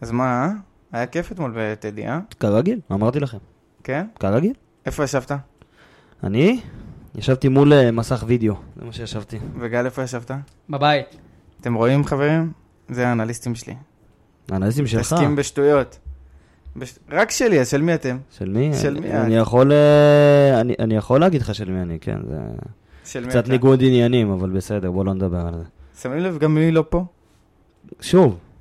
אז מה? היה כיף אתמול בטדי, אה? כרגיל, אמרתי לכם. כן? כרגיל. איפה ישבת? אני ישבתי מול אה, מסך וידאו, זה מה שישבתי. וגל, איפה ישבת? בבית. אתם רואים, חברים? זה האנליסטים שלי. האנליסטים שלך. מתעסקים בשטויות. בש... רק שלי, אז של מי אתם? של מי? של מי אני את? יכול, אה, אני, אני יכול להגיד לך של מי אני, כן, זה של מי קצת אתה? ניגוד עניינים, אבל בסדר, בוא לא נדבר על זה. שמים לב גם מי לא פה? שוב,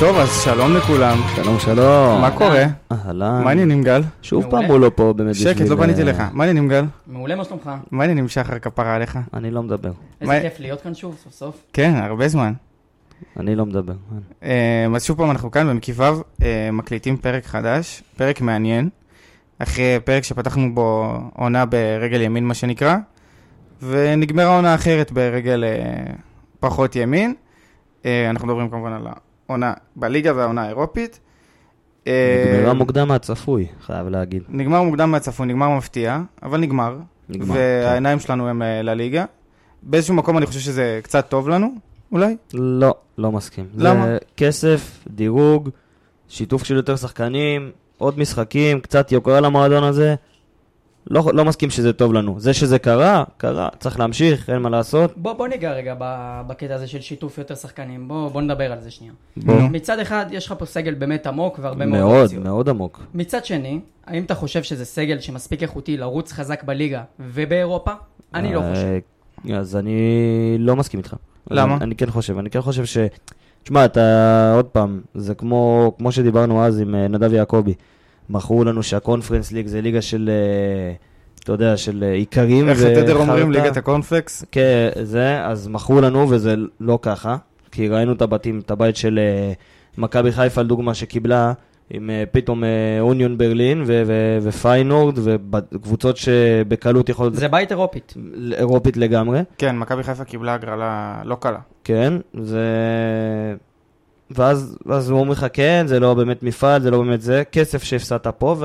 טוב, אז שלום לכולם. שלום שלום. מה קורה? אהלן. מה העניינים, גל? שוב. פעם הוא לא פה באמת שקט, לא בשביל, פניתי אה, לך. מה העניינים, גל? מעולה, מה שלומך? מה העניינים, שחר כפרה עליך? אני לא מדבר. איזה כיף להיות כאן שוב, סוף סוף. כן, הרבה זמן. אני לא מדבר. אה, אז שוב פעם אנחנו כאן במקיף ו' אה, מקליטים פרק חדש, פרק מעניין, אחרי פרק שפתחנו בו עונה ברגל ימין מה שנקרא, ונגמרה עונה אחרת ברגל אה, פחות ימין. אה, אנחנו מדברים כמובן על העונה בליגה והעונה האירופית. אה, נגמרה מוקדם מהצפוי, חייב להגיד. נגמר מוקדם מהצפון, נגמר מפתיע, אבל נגמר. נגמר. כן. והעיניים שלנו הם אה, לליגה. באיזשהו מקום אני חושב שזה קצת טוב לנו, אולי? לא, לא מסכים. למה? זה כסף, דירוג, שיתוף של יותר שחקנים, עוד משחקים, קצת יוקרה למועדון הזה. לא, לא מסכים שזה טוב לנו. זה שזה קרה, קרה, צריך להמשיך, אין מה לעשות. בוא, בוא ניגע רגע בקטע הזה של שיתוף יותר שחקנים, בוא, בוא נדבר על זה שנייה. בוא. מצד אחד, יש לך פה סגל באמת עמוק והרבה מאוד מאוד, אופציות. מאוד עמוק. מצד שני, האם אתה חושב שזה סגל שמספיק איכותי לרוץ חזק בליגה ובאירופה? אני לא אה, חושב. אז אני לא מסכים איתך. למה? אני, אני כן חושב, אני כן חושב ש... תשמע, אתה, עוד פעם, זה כמו, כמו שדיברנו אז עם אה, נדב יעקבי. מכרו לנו שהקונפרנס ליג זה ליגה של, אה, אתה יודע, של אה, איכרים. איך התדר אומרים. ליגת הקורנפלקס? כן, זה, אז מכרו לנו וזה לא ככה, כי ראינו את הבתים, את הבית של אה, מכבי חיפה, לדוגמה, שקיבלה עם פתאום אוניון ברלין ו- ו- ופיינורד, וקבוצות שבקלות יכולות... זה בית אירופית. אירופית לגמרי, כן, מכבי חיפה קיבלה הגרלה לא קלה. כן, זה... ואז, ואז הוא אומר לך, כן, זה לא באמת מפעל, זה לא באמת זה, כסף שהפסדת פה,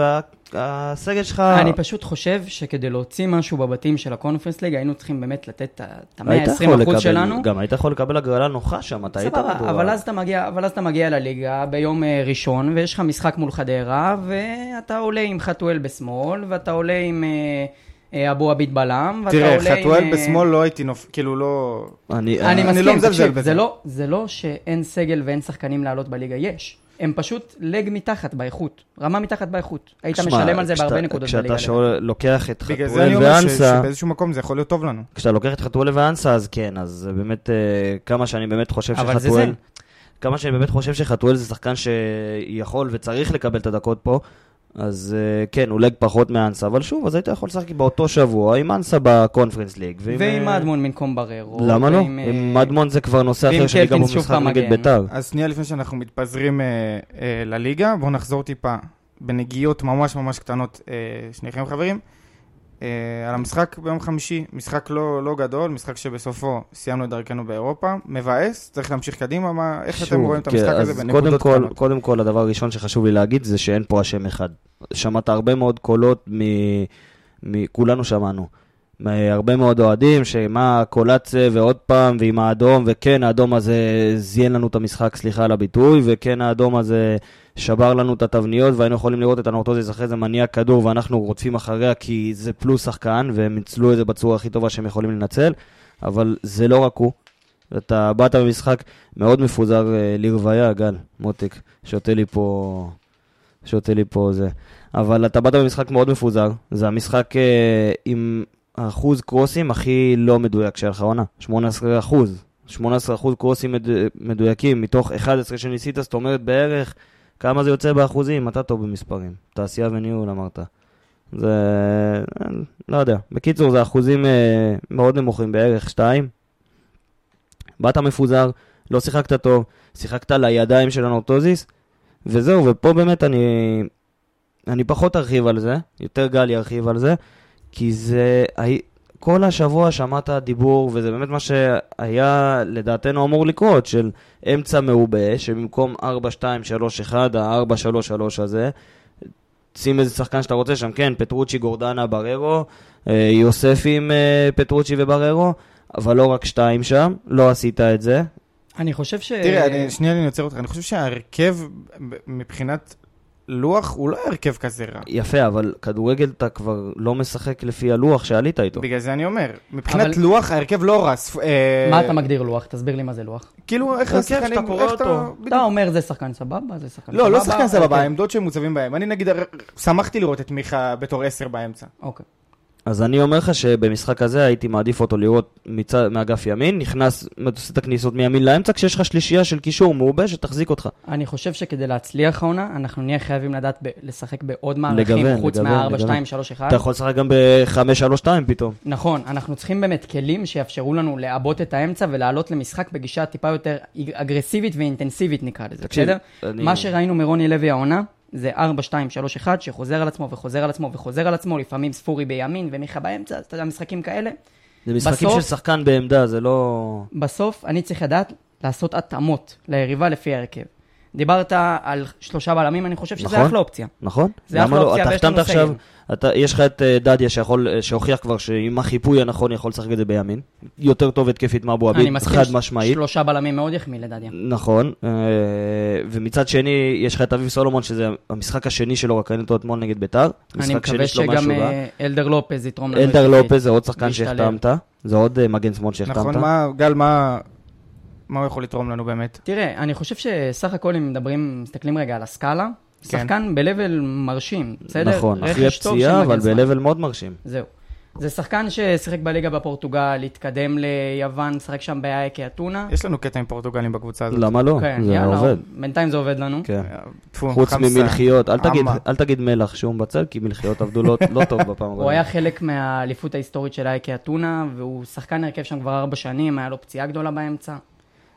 והסגל שלך... אני פשוט חושב שכדי להוציא משהו בבתים של הקונפרנס ליג, היינו צריכים באמת לתת את היית יכול ה-120% לקבל- שלנו. גם היית יכול לקבל הגרלה נוחה שם, אתה היית סבבה. אבל אז אתה מגיע, אבל אז אתה מגיע לליגה ביום אה, ראשון, ויש לך משחק מול חדרה, ואתה עולה עם חתואל בשמאל, ואתה עולה עם אה, אבו עביד בלם, ואתה תראה, עולה עם... חתואל אה, בשמאל לא הייתי נופ... כאילו לא... אני, אני אני מסכים, לא מזלזל תקשיב, בזה. זה לא, זה לא שאין סגל ואין שחקנים לעלות בליגה, יש. הם פשוט לג מתחת באיכות, רמה מתחת באיכות. היית שמע, משלם על זה כשאתה- בהרבה נקודות בליגה. כשאתה שואל- לוקח את בגלל זה חתואל אני אומר ואנסה, שבאיזשהו מקום זה יכול להיות טוב לנו. כשאתה לוקח את חתואל ואנסה, אז כן, אז זה באמת, אה, כמה שאני באמת חושב אבל זה שחתואל... זה. כמה שאני באמת חושב שחתואל זה שחקן שיכול וצריך לקבל את הדקות פה, אז אה, כן, הוא לג פחות מאנסה, אבל שוב, אז היית יכול לשחק באותו שבוע עם אנסה בקונפרנס ליג. ועם, ועם אה, אדמון במקום בררו. למה לא? אה, עם מדמון זה כבר נושא אחר שניגע שוב במשחק נגד. ביתר. אז שנייה לפני שאנחנו מתפזרים אה, אה, לליגה, בואו נחזור טיפה בנגיעות ממש ממש קטנות, אה, שניכם חברים, אה, על המשחק ביום חמישי, משחק לא, לא גדול, משחק שבסופו סיימנו את דרכנו באירופה, מבאס, צריך להמשיך קדימה, מה, איך אתם שוב, רואים את כן, המשחק הזה אז קודם בנקודות כל, קטנות? קודם כל, הדבר הראשון שחשוב לי להגיד זה שאין פה אשם אחד. שמעת הרבה מאוד קולות, מ... מ... כולנו שמענו. הרבה מאוד אוהדים, שמה קולציה ועוד פעם, ועם האדום, וכן, האדום הזה זיין לנו את המשחק, סליחה על הביטוי, וכן, האדום הזה שבר לנו את התבניות, והיינו יכולים לראות את הנורטוזיס אחרי זה מניע כדור, ואנחנו רודפים אחריה כי זה פלוס שחקן, והם ניצלו את זה בצורה הכי טובה שהם יכולים לנצל, אבל זה לא רק הוא. אתה באת במשחק מאוד מפוזר אה, לרוויה, גל, מותק, שותה לי פה, שותה לי פה זה. אבל אתה באת במשחק מאוד מפוזר, זה המשחק אה, עם האחוז קרוסים הכי לא מדויק שהיה לך עונה, 18 אחוז. 18 אחוז קרוסים מד... מדויקים מתוך 11 שניסית, זאת אומרת בערך כמה זה יוצא באחוזים, אתה טוב במספרים. תעשייה וניהול אמרת. זה... לא יודע. בקיצור, זה אחוזים אה, מאוד נמוכים, בערך 2. באת מפוזר, לא שיחקת טוב, שיחקת לידיים של הנורטוזיס, וזהו, ופה באמת אני... אני פחות ארחיב על זה, יותר גל ירחיב על זה, כי זה... כל השבוע שמעת דיבור, וזה באמת מה שהיה לדעתנו אמור לקרות, של אמצע מעובה, שבמקום 4-2-3-1, ה-4-3-3 הזה, שים איזה שחקן שאתה רוצה שם, כן, פטרוצ'י, גורדנה, בררו, אה, יוסף עם אה, פטרוצ'י ובררו, אבל לא רק שתיים שם, לא עשית את זה. אני חושב ש... תראה, אני, שנייה אני עוצר אותך, אני חושב שההרכב מבחינת לוח הוא לא הרכב כזה רע. יפה, אבל כדורגל אתה כבר לא משחק לפי הלוח שעלית איתו. בגלל זה אני אומר, מבחינת אבל... לוח ההרכב לא רע. אה... מה אתה מגדיר לוח? תסביר לי מה זה לוח. כאילו, איך השחקנים, שאתה קורא אותו. אתה אומר זה שחקן סבבה, זה שחקן לא, סבבה. לא, לא שחקן סבבה, העמדות שהם מוצבים בהם. אני נגיד, שמחתי לראות את מיכה בתור עשר באמצע. אוקיי. אז אני אומר לך שבמשחק הזה הייתי מעדיף אותו לראות מצד, מאגף ימין, נכנס, עושה את הכניסות מימין לאמצע, כשיש לך שלישייה של קישור מעובה שתחזיק אותך. אני חושב שכדי להצליח העונה, אנחנו נהיה חייבים לדעת ב- לשחק בעוד מערכים, לגוון, חוץ מה-4, 2, 3, 1. אתה יכול לשחק גם ב-5, 3, 2 פתאום. נכון, אנחנו צריכים באמת כלים שיאפשרו לנו לעבות את האמצע ולעלות למשחק בגישה טיפה יותר אגרסיבית ואינטנסיבית נקרא לזה, בסדר? אני... מה שראינו מרוני לוי העונה, זה 4, 2, 3, 1, שחוזר על עצמו וחוזר על עצמו וחוזר על עצמו, לפעמים ספורי בימין ומיכה באמצע, אתה יודע, משחקים כאלה. זה משחקים בסוף, של שחקן בעמדה, זה לא... בסוף אני צריך לדעת לעשות התאמות ליריבה לפי ההרכב. דיברת על שלושה בלמים, אני חושב שזה נכון, אחלה אופציה. נכון. זה אחלה לא? אופציה, ויש לנו סגל. אתה, יש לך את uh, דדיה שיכול, uh, שהוכיח כבר שעם החיפוי הנכון יכול לשחק את זה בימין. יותר טוב התקפית מאבו עביד, חד משמעית. שלושה בלמים מאוד יחמיא לדדיה. נכון, uh, ומצד שני, יש לך את אביב סולומון, שזה המשחק השני שלו, רק ראינו אותו אתמול נגד ביתר. אני מקווה שגם אלדר לופז יתרום לנו. אלדר לופז זה עוד שחקן שהחתמת, זה עוד מגן שמאל שהחתמת. נכון, מה, גל, מה... מה הוא יכול לתרום לנו באמת? תראה, אני חושב שסך הכל אם מדברים, מסתכלים רגע על הסקאלה. שחקן ב-level מרשים, בסדר? נכון, אחרי פציעה, אבל ב-level מאוד מרשים. זהו. זה שחקן ששיחק בליגה בפורטוגל, התקדם ליוון, שחק שם באייקי אתונה. יש לנו קטע עם פורטוגלים בקבוצה הזאת. למה לא? כן, זה יאללה, עובד. בינתיים זה עובד לנו. כן. חוץ ממלחיות, אל תגיד, אל תגיד מלח שום בצל, כי מלחיות עבדו לא, לא טוב בפעם הבאה. הוא היה חלק מהאליפות ההיסטורית של אייקי אתונה, והוא שחקן הרכב שם כבר ארבע שנים, היה לו פציעה גדולה באמצע.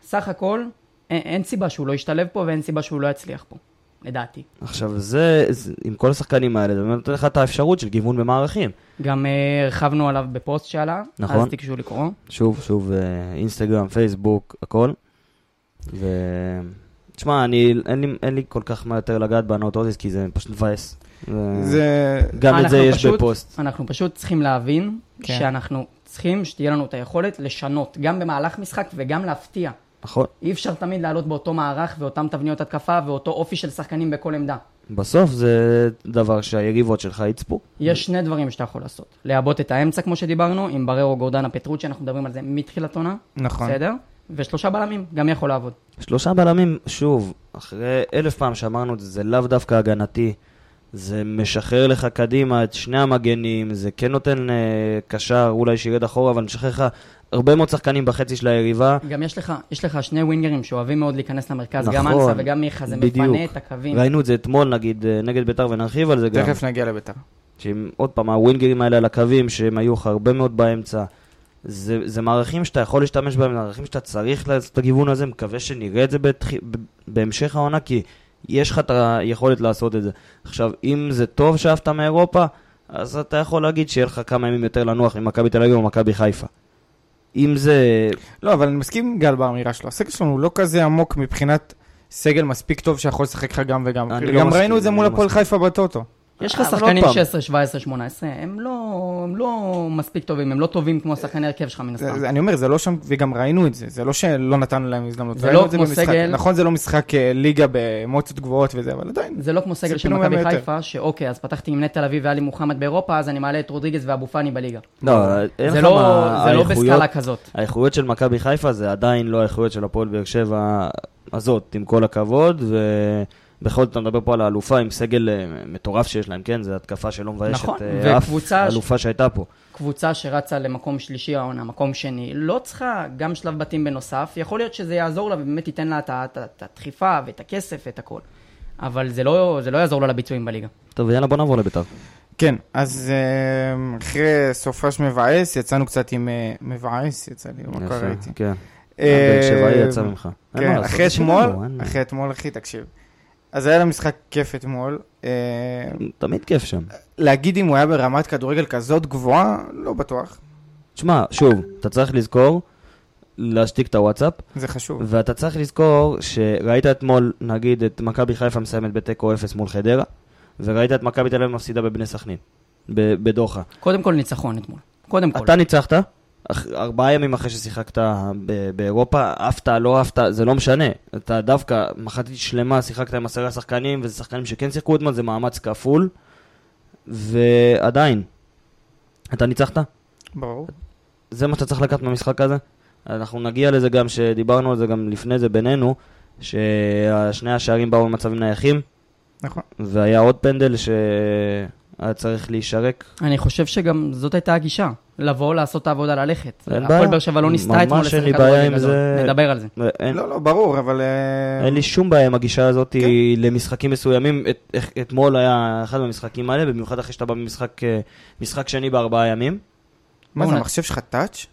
סך הכל, אין, אין סיבה שהוא לא ישתלב פה ואין סיבה שהוא לא יצליח פה, לדעתי. עכשיו, זה, זה עם כל השחקנים האלה, זה נותן לך את האפשרות של גיוון במערכים. גם uh, הרחבנו עליו בפוסט שעלה, נכון. אז תקשו לקרוא. שוב, שוב, uh, אינסטגרם, פייסבוק, הכל. ו... תשמע, אני, אין, לי, אין לי כל כך מה יותר לגעת באנאוטוזיס, כי זה פשוט מבאס. זה... גם את זה יש פשוט, בפוסט. אנחנו פשוט צריכים להבין כן. שאנחנו צריכים שתהיה לנו את היכולת לשנות, גם במהלך משחק וגם להפתיע. נכון. אי אפשר תמיד לעלות באותו מערך ואותם תבניות התקפה ואותו אופי של שחקנים בכל עמדה. בסוף זה דבר שהיריבות שלך יצפו. יש שני דברים שאתה יכול לעשות. לעבות את האמצע, כמו שדיברנו, עם בררו גורדנה פטרוצ'י, אנחנו מדברים על זה מתחילת עונה. נכון. בסדר? ושלושה בלמים, גם יכול לעבוד. שלושה בלמים, שוב, אחרי אלף פעם שאמרנו את זה, זה לאו דווקא הגנתי. זה משחרר לך קדימה את שני המגנים, זה כן נותן אה, קשר, אולי שירד אחורה, אבל משחרר לך הרבה מאוד שחקנים בחצי של היריבה. גם יש לך, יש לך שני ווינגרים שאוהבים מאוד להיכנס למרכז, נכון, גם אנסה וגם מיכה, זה בדיוק. מפנה את הקווים. ראינו את זה אתמול, נגיד, אה, נגד ביתר, ונרחיב על זה גם. תכף נגיע לביתר. עוד פעם, הווינגרים האלה על הקווים, שהם היו לך הרבה מאוד באמצע. זה, זה מערכים שאתה יכול להשתמש בהם, מערכים שאתה צריך לעשות את הגיוון הזה, מקווה שנראה את זה בתח... בהמשך העונה, כי יש לך את היכולת לעשות את זה. עכשיו, אם זה טוב שאהבת מאירופה, אז אתה יכול להגיד שיהיה לך כמה ימים יותר לנוח ממכבי תל אביב או מכבי חיפה. אם זה... לא, אבל אני מסכים עם גל באמירה שלו. הסגל שלנו הוא לא כזה עמוק מבחינת סגל מספיק טוב שיכול לשחק לך גם וגם. גם לא ראינו את זה מול לא הפועל חיפה בטוטו. יש לך שחקנים 16, 17, 18, הם לא, הם לא מספיק טובים, הם לא טובים כמו שחקני הרכב שלך מן הסתם. אני אומר, זה לא שם, וגם ראינו את זה, זה לא שלא נתנו להם הזדמנות. זה לא כמו סגל... נכון, זה לא משחק אה, ליגה באמוציות גבוהות וזה, אבל עדיין. זה לא כמו סגל של מכבי חיפה, שאוקיי, אז פתחתי עם נטע תל אביב ואלי מוחמד באירופה, אז אני מעלה את רודריגז ואבו פאני בליגה. לא, אין לך לא- מה... זה לא בסקאלה כזאת. האיכויות של מכבי חיפה זה עדיין לא האיכויות של הפועל באר שבע הזאת, עם כל הכבוד, ו... בכל זאת אתה מדבר פה על האלופה עם סגל אה, מטורף שיש להם, כן? זו התקפה שלא מביישת נכון, אה, אף אלופה ש... שהייתה פה. קבוצה שרצה למקום שלישי העונה, מקום שני, לא צריכה גם שלב בתים בנוסף, יכול להיות שזה יעזור לה ובאמת ייתן לה את הדחיפה ואת הכסף ואת הכל. אבל זה לא, זה לא יעזור לה לביצועים בליגה. טוב, יאללה בוא נעבור לביתר. כן, אז אה, אחרי סופש מבאס, יצאנו קצת עם מבאס, יצא לי, מה קרה איתי? כן. שבעי יצא ממך. כן, אחרי אתמול, אחרי אתמול, אחי, תקשיב. אז היה לנו משחק כיף אתמול. אה, תמיד כיף שם. להגיד אם הוא היה ברמת כדורגל כזאת גבוהה, לא בטוח. תשמע, שוב, אתה צריך לזכור להשתיק את הוואטסאפ, זה חשוב. ואתה צריך לזכור שראית אתמול, נגיד, את מכבי חיפה מסיימת בתיקו 0 מול חדרה, וראית את מכבי תל אביב מפסידה בבני סכנין, בדוחה. קודם כל ניצחון אתמול. קודם כל. אתה ניצחת, ארבעה ימים אחרי ששיחקת ב- באירופה, עפת, לא עפת, זה לא משנה. אתה דווקא מחצית שלמה שיחקת עם עשרה שחקנים, וזה שחקנים שכן שיחקו אתמול, זה מאמץ כפול, ועדיין, אתה ניצחת? ברור. זה מה שאתה צריך לקחת מהמשחק הזה. אנחנו נגיע לזה גם, שדיברנו על זה גם לפני זה בינינו, ששני השערים באו במצבים נייחים, נכון. והיה עוד פנדל שהיה צריך להישרק. אני חושב שגם זאת הייתה הגישה. לבוא, לעשות את העבודה, ללכת. אין הפועל בעיה. באר שבע לא ניסתה ממש אתמול אין לשחק לי בעיה כדורגל עם גדול. זה. נדבר על זה. ואין- לא, לא, ברור, אבל... אה, אין לי שום בעיה עם הגישה הזאת כן. למשחקים מסוימים. את, אתמול היה אחד מהמשחקים האלה, במיוחד אחרי שאתה בא במשחק אה, שני בארבעה ימים. מה זה, המחשב שלך טאץ'?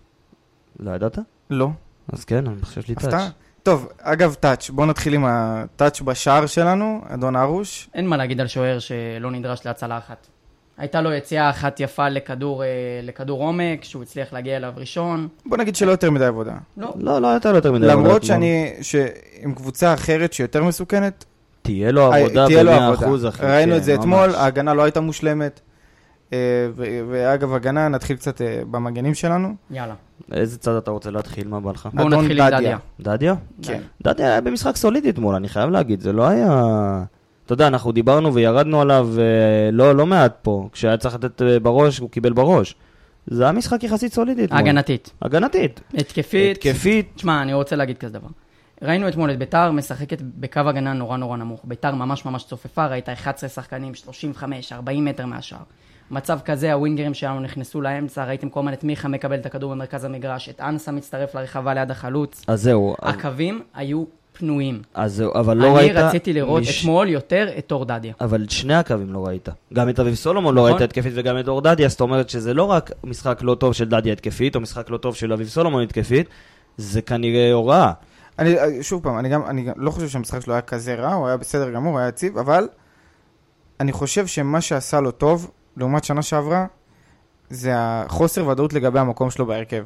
לא ידעת? לא. אז כן, חושב שלי? טאץ'. טוב, אגב, טאץ', בואו נתחיל עם הטאץ' בשער שלנו, אדון ארוש. אין מה להגיד על שוער שלא נדרש להצלה אחת. הייתה לו יציאה אחת יפה לכדור, אה, לכדור עומק, שהוא הצליח להגיע אליו ראשון. בוא נגיד שלא יותר מדי עבודה. לא, לא, לא הייתה לו יותר מדי עבודה למרות. שאני, שעם קבוצה אחרת שיותר מסוכנת, תהיה לו אה, עבודה תהיה לו ב-100%, עבודה. אחי. ראינו כן, את זה ממש. אתמול, ההגנה לא הייתה מושלמת. אה, ו- ואגב, הגנה, נתחיל קצת במגנים שלנו. יאללה. איזה צד אתה רוצה להתחיל? מה בא לך? בואו נתחיל עם דדיה. דדיה. דדיה? כן. דדיה היה במשחק סולידי אתמול, אני חייב להגיד, זה לא היה... אתה יודע, אנחנו דיברנו וירדנו עליו אה, לא, לא מעט פה. כשהיה צריך לתת אה, בראש, הוא קיבל בראש. זה היה משחק יחסית סולידי אתמול. הגנתית. הגנתית. התקפית. התקפית. תשמע, אני רוצה להגיד כזה דבר. ראינו אתמול את ביתר משחקת בקו הגנה נורא נורא נמוך. ביתר ממש ממש צופפה, ראית 11 שחקנים, 35-40 מטר מהשאר. מצב כזה, הווינגרים שלנו נכנסו לאמצע, ראיתם כל הזמן את מיכה מקבל את הכדור במרכז המגרש, את אנסה מצטרף לרחבה ליד החלוץ. אז זהו. הקווים היו פנויים. אז זהו, אבל לא אני ראית... רציתי לראות מש- אתמול יותר את אור דדיה. אבל את שני הקווים לא ראית. גם את אביב סולומון לא נכון. ראית התקפית וגם את אור דדיה, זאת אומרת שזה לא רק משחק לא טוב של דדיה התקפית, או משחק לא טוב של אביב סולומון התקפית, זה כנראה הוראה. אני, אה, שוב פעם, אני גם, אני גם לא חושב שהמשחק שלו היה כזה רע, הוא היה בסדר גמור, הוא היה יציב, אבל אני חושב שמה שעשה לו טוב, לעומת שנה שעברה, זה החוסר ודאות לגבי המקום שלו בהרכב.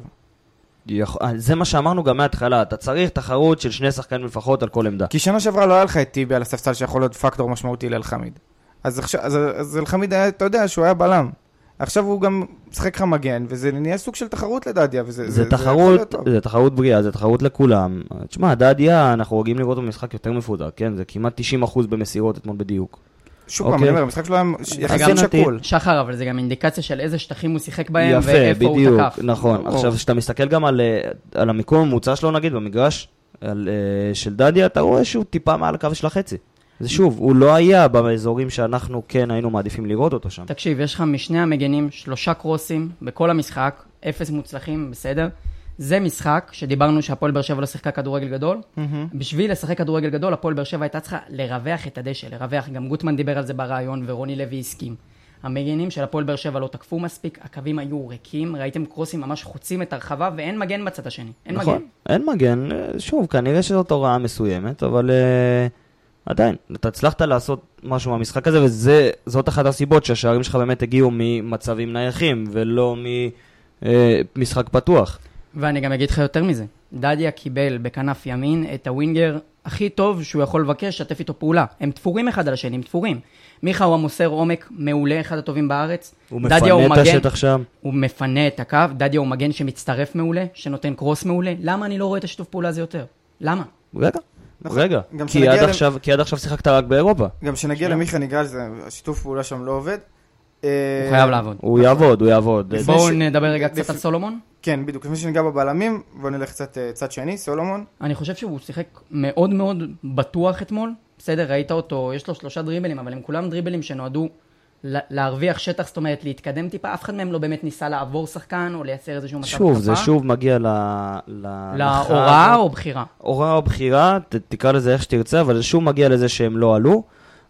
יכול- זה מה שאמרנו גם מההתחלה, אתה צריך תחרות של שני שחקנים לפחות על כל עמדה. כי שנה שעברה לא היה לך את טיבי על הספסל שיכול להיות פקטור משמעותי לאלחמיד. אז עכשיו, אז, אז אלחמיד היה, אתה יודע שהוא היה בלם. עכשיו הוא גם משחק לך מגן, וזה נהיה סוג של תחרות לדדיה, וזה זה יכול תחרות, טוב. זה תחרות בריאה, זה תחרות לכולם. תשמע, דדיה, אנחנו רגילים לראות אותו במשחק יותר מפוזר, כן? זה כמעט 90% במסירות אתמול בדיוק. שוב פעם, אוקיי. אני אומר, המשחק שלו היה יחסית. שקול. שחר, אבל זה גם אינדיקציה של איזה שטחים הוא שיחק בהם, יפה, ואיפה הוא בדיוק, תקף. נכון. ברור. עכשיו, כשאתה מסתכל גם על, אה, על המיקום הממוצע שלו, נגיד, במגרש, אה, של דדיה, אתה רואה שהוא טיפה מעל הקו של החצי. זה שוב, הוא לא היה באזורים שאנחנו כן היינו מעדיפים לראות אותו שם. תקשיב, יש לך משני המגנים שלושה קרוסים בכל המשחק, אפס מוצלחים, בסדר? זה משחק שדיברנו שהפועל באר שבע לא שיחקה כדורגל גדול. מהמם. בשביל לשחק כדורגל גדול, הפועל באר שבע הייתה צריכה לרווח את הדשא, לרווח, גם גוטמן דיבר על זה ברעיון ורוני לוי הסכים. המגנים של הפועל באר שבע לא תקפו מספיק, הקווים היו ריקים, ראיתם קרוסים ממש חוצים את הרחבה ואין מגן בצד השני. אין נכון, מגן. אין מגן, אה, שוב, כנראה שזאת הוראה מסוימת, אבל אה, עדיין, אתה הצלחת לעשות משהו מהמשחק הזה, וזאת אחת הסיבות שהשערים שלך באמת הגיעו ממצבים נייחים, ולא ממשחק פתוח. ואני גם אגיד לך יותר מזה, דדיה קיבל בכנף ימין את הווינגר הכי טוב שהוא יכול לבקש, שתף איתו פעולה. הם תפורים אחד על השני, הם תפורים. מיכה הוא המוסר עומק מעולה, אחד הטובים בארץ. הוא מפנה את מגן- השטח שם. הוא מפנה את הקו, דדיה הוא מגן שמצטרף מעולה, שנותן קרוס מעולה. למה אני לא רואה את השיתוף פעולה הזה יותר? למה? רגע, נכון. רגע, כי עד ל- עכשיו- כי עד עכשיו שיחקת רק באירופה. גם כשנגיע. למיכה ניגע לזה, השיתוף פעולה שם לא עובד. הוא אה, חייב לעבוד. הוא יעבוד, הוא יעבוד. בואו נדבר רגע קצת על סולומון. כן, בדיוק. לפני שניגע בבלמים, בואו נלך קצת אה, צד שני, סולומון. אני חושב שהוא שיחק מאוד מאוד בטוח אתמול. בסדר, ראית אותו, יש לו שלושה דריבלים, אבל הם כולם דריבלים שנועדו להרוויח שטח, זאת אומרת, להתקדם טיפה. אף אחד מהם לא באמת ניסה לעבור שחקן או לייצר איזשהו מצב שוב, זה התקפה. שוב מגיע ל... ל- להוראה. או בחירה? הוראה או בחירה, תקרא לזה איך שתרצה, אבל זה שוב מגיע לזה שהם לא עלו.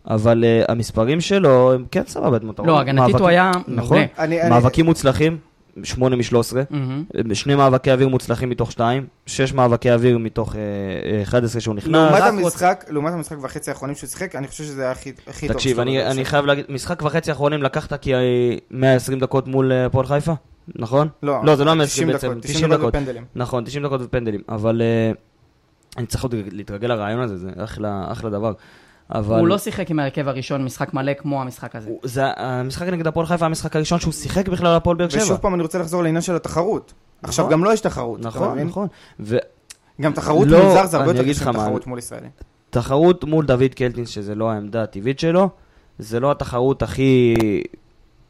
אבל uh, המספרים שלו הם כן סבבה, אתה לא, הגנתית הוא היה נכון, מעולה. מאבקים מוצלחים, 8 מ-13, מהמם. שני מאבקי אוויר מוצלחים מתוך 2, 6 מאבקי אוויר מתוך uh, 11 שהוא נכנס. לעומת המשחק, לעומת המשחק וחצי האחרונים שהוא שיחק, אני חושב שזה היה הכי הכי טוב תקשיב, אני, אני. חייב להגיד, משחק וחצי האחרונים לקחת כי אה, 120 דקות מול אה, הפועל חיפה, נכון? לא, לא, זה לא 90 120 בעצם, דקות, 90 דקות. בפנדלים. נכון, 90 דקות ופנדלים, אבל אה, אני צריך עוד להתרגל לרעיון הזה, זה אחלה, אחלה דבר. אבל... הוא לא שיחק עם ההרכב הראשון משחק מלא כמו המשחק הזה. הוא- זה המשחק נגד הפועל חיפה, המשחק הראשון שהוא שיחק בכלל הפועל באר שבע. ושוב פעם אני רוצה לחזור לעניין של התחרות. עכשיו גם לו יש תחרות. נכון? נכון. גם תחרות לא, מול זר זה הרבה יותר קשה מתחרות מול ישראלי. ותחרות מול דוד קלטינס, שזה לא העמדה הטבעית שלו, זה לא התחרות הכי,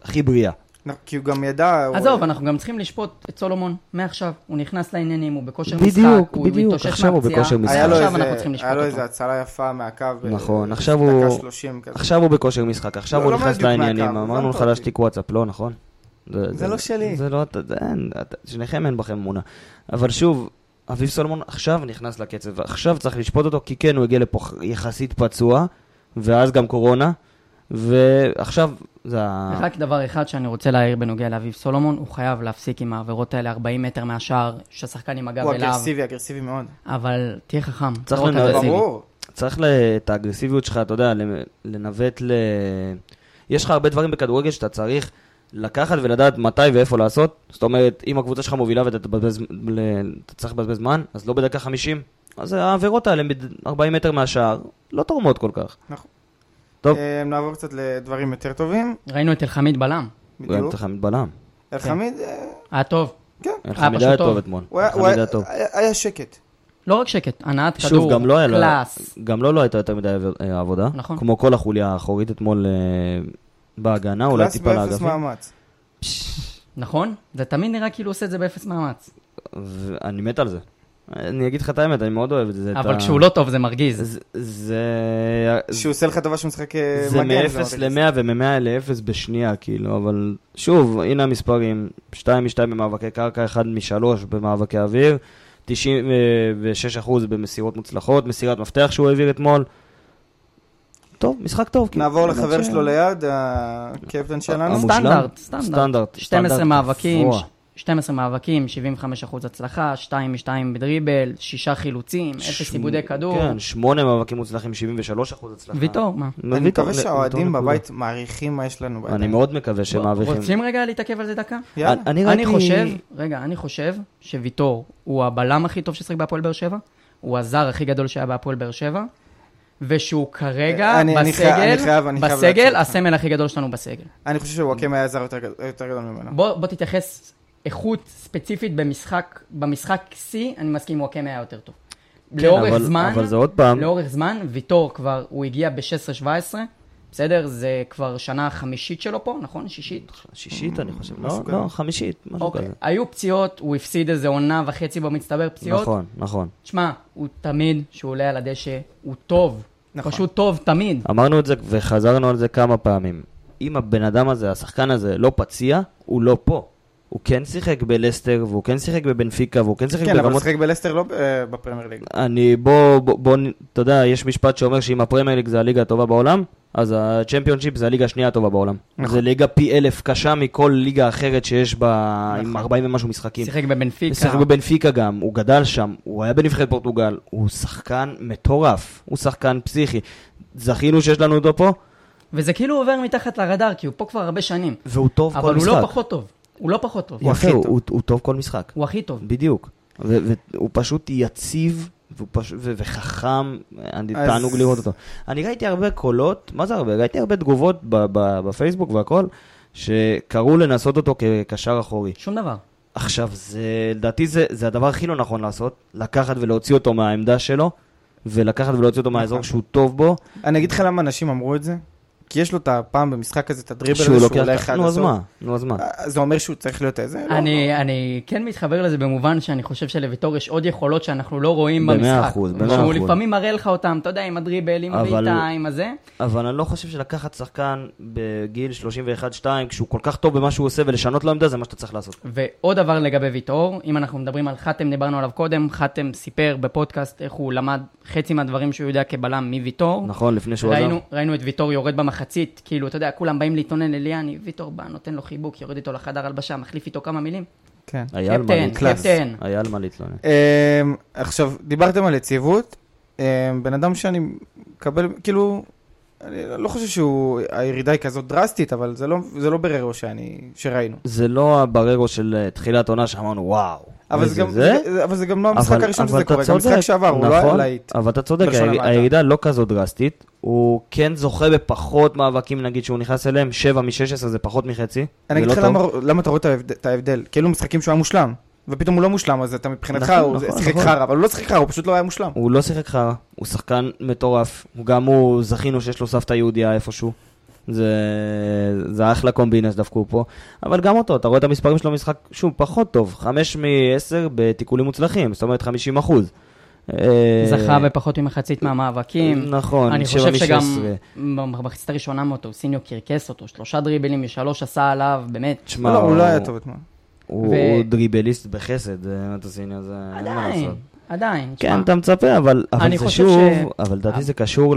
הכי בריאה. כי הוא גם ידע... הוא- עזוב, אנחנו גם צריכים לשפוט את סולומון מעכשיו. הוא נכנס לעניינים, הוא בכושר בדיוק, משחק, הוא בדיוק, מתאושש עכשיו הוא. בכושר משחק. היה לו עכשיו איזה- אנחנו צריכים לשפוט היה לו אותו. איזה הצלה יפה מהקו. ב- נכון, עכשיו הוא- 30 כזה. עכשיו הוא בכושר משחק, עכשיו לא, הוא לא נכנס בדיוק לעניינים, אמרנו לך. להשתיק וואטסאפ, לא נכון? זה לא שלי. זה לא, אתה- זה אין, אתה- שניכם אין בכם אמונה. אבל שוב, אביב סולומון עכשיו נכנס לקצב, ועכשיו צריך לשפוט אותו, כי כן, הוא הגיע לפה יחסית פצוע, ואז גם קורונה, ועכשיו זה ה... רק דבר אחד שאני רוצה להעיר בנוגע לאביב סולומון, הוא חייב להפסיק עם העבירות האלה 40 מטר מהשער, שהשחקן עם הגב הוא אליו, אגרסיבי, אגרסיבי מאוד. אבל תהיה חכם. צריך לא. ברור. צריך ל- את האגרסיביות שלך, אתה יודע, לנווט ל... יש לך הרבה דברים בכדורגל שאתה צריך לקחת ולדעת מתי ואיפה לעשות. זאת אומרת, אם הקבוצה שלך מובילה ואתה תבזבז- צריך לבזבז זמן, אז לא בדקה 50. אז העבירות האלה, מד- 40 מטר מהשער, לא תורמות כל כך. נכון. טוב. אה, נעבור קצת לדברים יותר טובים. ראינו את אלחמיד בלם, בדיוק. צריך להעמיד בלם. אלחמיד, אה, היה טוב. כן. אלחמיד היה טוב. אתמול. הוא היה- הוא אלחמיד היה- טוב. היה שקט. לא רק שקט, הנעת כדור, שוב, גם לא היה קלאס. גם לו לא הייתה יותר מדי אה, עבודה. נכון. כמו כל החוליה האחורית אתמול בהגנה, אולי קלאס טיפה באפס לאגפים. מאמץ. נכון? זה תמיד נראה כאילו הוא עושה את זה באפס מאמץ. ואני מת על זה. אני אגיד לך את האמת, אני מאוד אוהב את זה. אבל כשהוא לא טוב זה מרגיז. זה- זה... שהוא עושה לך טובה שהוא משחק אה, זה מגן. מ-0 ל-100 ומ-100 ל-0 בשנייה, כאילו, אבל שוב, הנה המספרים, 2 מ-2 במאבקי קרקע, 1 מ-3 במאבקי אוויר, 96% במסירות מוצלחות, מסירת מפתח שהוא העביר אתמול. טוב, משחק טוב. כאילו. נעבור לחבר שלו ליד, הקפטן שלנו. סטנדרט, סטנדרט. סטנדרט. 12 סטנדרט מאבקים. 12 מאבקים, 75% הצלחה, 2 מ-2 בדריבל, 6 חילוצים, 0 ש- עיבודי כדור. כן, 8 מאבקים מוצלחים, 73% הצלחה. ויטור, מה? אני מקווה שהאוהדים. בבית מעריכים מה יש לנו בידיים. אני מאוד מקווה שהם מעריכים. רוצים רגע להתעכב על זה דקה? יאללה. אני אני חושב, רגע, אני חושב שוויטור הוא הבלם הכי טוב ששיחק בהפועל באר שבע, הוא הזר הכי גדול שהיה בהפועל באר שבע, ושהוא כרגע אני- אני חי- אני בסגל, חייב- אני חייב בסגל, להקשיב לך. הסמל הכי גדול שלנו בסגל. אני חושב שוואקמה היה זר יותר יותר גדול ממנו. בוא בוא תתייחס איכות ספציפית במשחק, במשחק שיא, אני מסכים, וואקמה היה יותר טוב. כן, לאורך אבל- זמן, אבל זה עוד פעם, לאורך זמן, ויטור כבר, הוא הגיע ב-16-17, בסדר? זה כבר שנה חמישית שלו פה, נכון? שישית? שישית אני חושב, לא. לא, חמישית, משהו אוקיי. כזה. היו פציעות, הוא הפסיד איזה עונה וחצי במצטבר פציעות. נכון, נכון. שמע, הוא תמיד, כשהוא עולה על הדשא, הוא טוב. נכון. פשוט טוב תמיד. אמרנו את זה וחזרנו על זה כמה פעמים. אם הבן אדם הזה, השחקן הזה, לא פציע, הוא לא פה. הוא כן שיחק בלסטר, והוא כן שיחק בבנפיקה, והוא כן שיחק כן, אבל הוא ברמות... שיחק בלסטר לא ב- בפרמייר ליג. אני, בוא, בוא, אתה יודע, יש משפט שאומר שאם הפרמייר ליג זה הליגה הטובה בעולם, אז הצ'מפיונשיפ זה הליגה השנייה הטובה בעולם. נכון. זה ליגה פי אלף קשה מכל ליגה אחרת שיש בה עם נכון. 40 ומשהו משחקים. שיחק בבנפיקה. שיחק בבנפיקה גם, הוא גדל שם, הוא היה בנבחרת פורטוגל, הוא שחקן מטורף, הוא שחקן פסיכי. זכינו שיש לנו אותו פה, וזה כאילו עובר מתחת לרדאר, כי הוא פה כבר הרבה שנים. והוא טוב כל אבל הוא משחק. לא פחות טוב. הוא לא פחות טוב. הוא יפה, הכי הוא, טוב. הוא, הוא טוב כל משחק, הוא הכי טוב. בדיוק. והוא פשוט יציב, פש... ו- וחכם, אני אז- תענוג לראות אותו. אני ראיתי הרבה קולות, מה זה הרבה? ראיתי הרבה תגובות ב- ב- בפייסבוק והכל, שקראו לנסות אותו כקשר אחורי. שום דבר. עכשיו, זה, לדעתי זה, זה הדבר הכי לא נכון לעשות, לקחת ולהוציא אותו מהעמדה שלו, ולקחת ולהוציא אותו מהאזור נכון. שהוא טוב בו. אני אגיד לך למה אנשים אמרו את זה. כי יש לו את הפעם במשחק הזה, את הדריבל הזה, שהוא שהוא לוקח... הולך עד נו, אז הסוף. מה? נו, אז מה? אה, זה אומר שהוא צריך להיות איזה? לא, אני, לא. אני כן מתחבר לזה במובן שאני חושב שלוויטור יש עוד יכולות שאנחנו לא רואים במאה במשחק. אחוז, במאה שהוא אחוז. לפעמים מראה לך אותם, אתה יודע, עם הדריבל, עם אבל- הבעיטה, עם הזה. אבל אני לא חושב שלקחת שחקן בגיל 31-2, כשהוא כל כך טוב במה שהוא עושה, ולשנות לו עמדה, זה מה שאתה צריך לעשות. ועוד דבר לגבי ויטור, אם אנחנו מדברים על חתם, דיברנו עליו קודם, חתם סיפר בפודקאסט איך הוא למד חצי מהדברים שהוא יודע כבלם מוויטור. נכון, לפני שהוא עזב. ראינו, ראינו את ויטור יורד במחצית, כאילו, אתה יודע, כולם באים להתלונן לליאני, ויטור בא, נותן לו חיבוק, יורד איתו לחדר הלבשה, מחליף איתו כמה מילים. כן. היה על מה להתלונן. היה על מה להתלונן. אמ, עכשיו, דיברתם על יציבות. אמ, בן אדם שאני מקבל, כאילו, אני לא חושב שהוא, הירידה היא כזאת דרסטית, אבל זה לא, זה לא בררו שאני, שראינו. זה לא הבררו של אה, תחילת עונה שאמרנו, וואו. אבל זה, גם, זה? זה, אבל זה גם לא המשחק אבל- הראשון אבל שזה קורה, גם המשחק. שעבר, הוא לא היה נכון, להיט. אבל אתה צודק. הירידה לא כזאת דרסטית. הוא כן זוכה בפחות מאבקים, נגיד, שהוא נכנס אליהם, 7 מ-16 זה פחות מחצי. אני אגיד לא לך. למה, למה אתה רואה את ההבדל, את ההבדל. כאילו משחקים שהוא היה מושלם, ופתאום הוא לא מושלם, אז אתה מבחינתך, נכון, הוא נכון, שיחק נכון. חרא, אבל הוא לא שיחק חרא, הוא פשוט לא היה מושלם. הוא לא שיחק חרא, הוא שחקן מטורף. הוא גם הוא, זכינו שיש לו סבתא יהודייה איפשהו. זה, זה אחלה קומבינה שדפקו פה. אבל גם אותו, אתה רואה את המספרים שלו במשחק, שוב, פחות טוב. 5 מ-10 בתיקולים מוצלחים, זאת אומרת 50 אחוז. זכה בפחות ממחצית מהמאבקים. נכון, אני 7 חושב שגם מ-16. במחצית הראשונה מאותו, סיניו קרקס אותו, שלושה דריבלים ושלוש עשה עליו, באמת. תשמע, לא, הוא לא היה טוב אתמול. הוא, דריבליסט בחסד, זה נטוסיניו, זה אין מה עדיין, לעשות. עדיין. כן, אתה מצפה, אבל, זה חושב שוב, אבל לדעתי זה קשור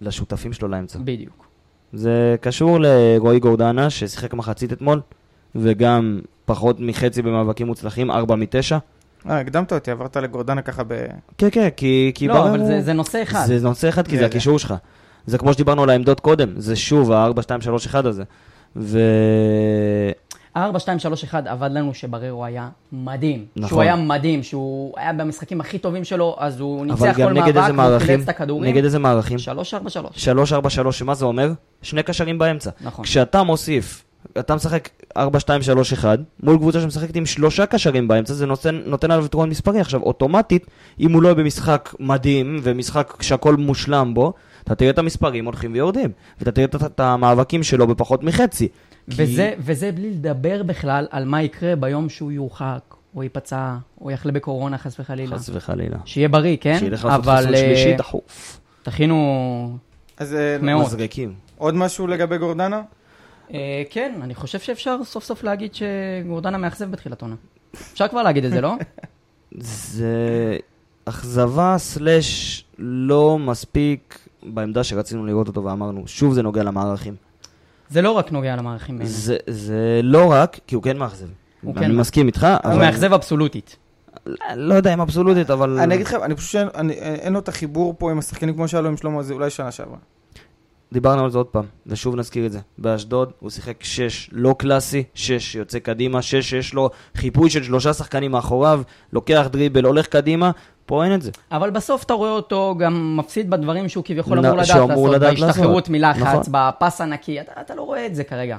לשותפים שלו לאמצע. בדיוק. זה קשור לרועי גורדנה, ששיחק מחצית אתמול, וגם פחות מחצי במאבקים מוצלחים, 4 מ-9. אה, הקדמת אותי, עברת לגורדנה ככה ב... כן, כן, כי, כי לא, אבל זה- זה נושא אחד. זה נושא אחד, כי זה יודע. הקישור שלך. זה כמו שדיברנו על העמדות קודם, זה שוב ה-4, 2, 3, 1 הזה. ו... ה-4, 2, 3, 1 עבד לנו שבררו היה מדהים. נכון. שהוא היה מדהים, שהוא היה במשחקים הכי טובים שלו, אז הוא אבל ניצח גם כל נגד איזה מאבק, מערכים? חילץ את הכדורים. נגד איזה מערכים? 3, 4, 3. 3, 4, 3, שמה זה אומר? שני קשרים באמצע. נכון. כשאתה מוסיף, אתה משחק 4, 2, 3, 1, מול קבוצה שמשחקת עם שלושה קשרים באמצע, זה נותן, נותן עליו יתרון מספרי. עכשיו, אוטומטית, אם הוא לא יהיה במשחק מדהים, ומשחק שהכל מושלם בו, אתה תראה את המספרים הולכים ויורדים. ואתה תראה את, את המאבקים שלו בפחות מחצי. כי- וזה, וזה בלי לדבר בכלל על מה יקרה ביום שהוא יורחק, או ייפצע, או יחלה בקורונה, חס וחלילה. חס וחלילה. שיהיה בריא, כן? שילך לעשות אבל חיסון אה, שלישי דחוף. תכינו... אז אה, מאוד. מזרקים. עוד משהו לגבי גורדנה? אה, כן, אני חושב שאפשר סוף סוף להגיד שגורדנה מאכזב בתחילת עונה. אפשר כבר להגיד את זה, לא? זה אכזבה סלאש לא מספיק בעמדה שרצינו לראות אותו ואמרנו, שוב זה נוגע למערכים. זה לא רק נוגע למערכים בעיניי. זה, זה לא רק, כי הוא כן מאכזב. הוא אני כן מסכים איתך, הוא אבל... מאכזב אבסולוטית. לא יודע אם אבסולוטית, אבל... אני אגיד לך, אני חושב שאין לו את החיבור פה עם השחקנים כמו שהיה לו עם שלמה, זה אולי שנה שעברה. דיברנו על זה עוד פעם, ושוב נזכיר את זה. באשדוד הוא שיחק שש לא קלאסי, שש שיוצא קדימה, שש שיש לו חיפוי של שלושה שחקנים מאחוריו, לוקח דריבל, הולך קדימה, פה אין את זה. אבל בסוף אתה רואה אותו גם מפסיד בדברים שהוא כביכול נ- אמור לדעת לעשות, לדעת בהשתחררות. מלחץ, נכון. בפס הנקי, אתה, אתה לא רואה את זה כרגע.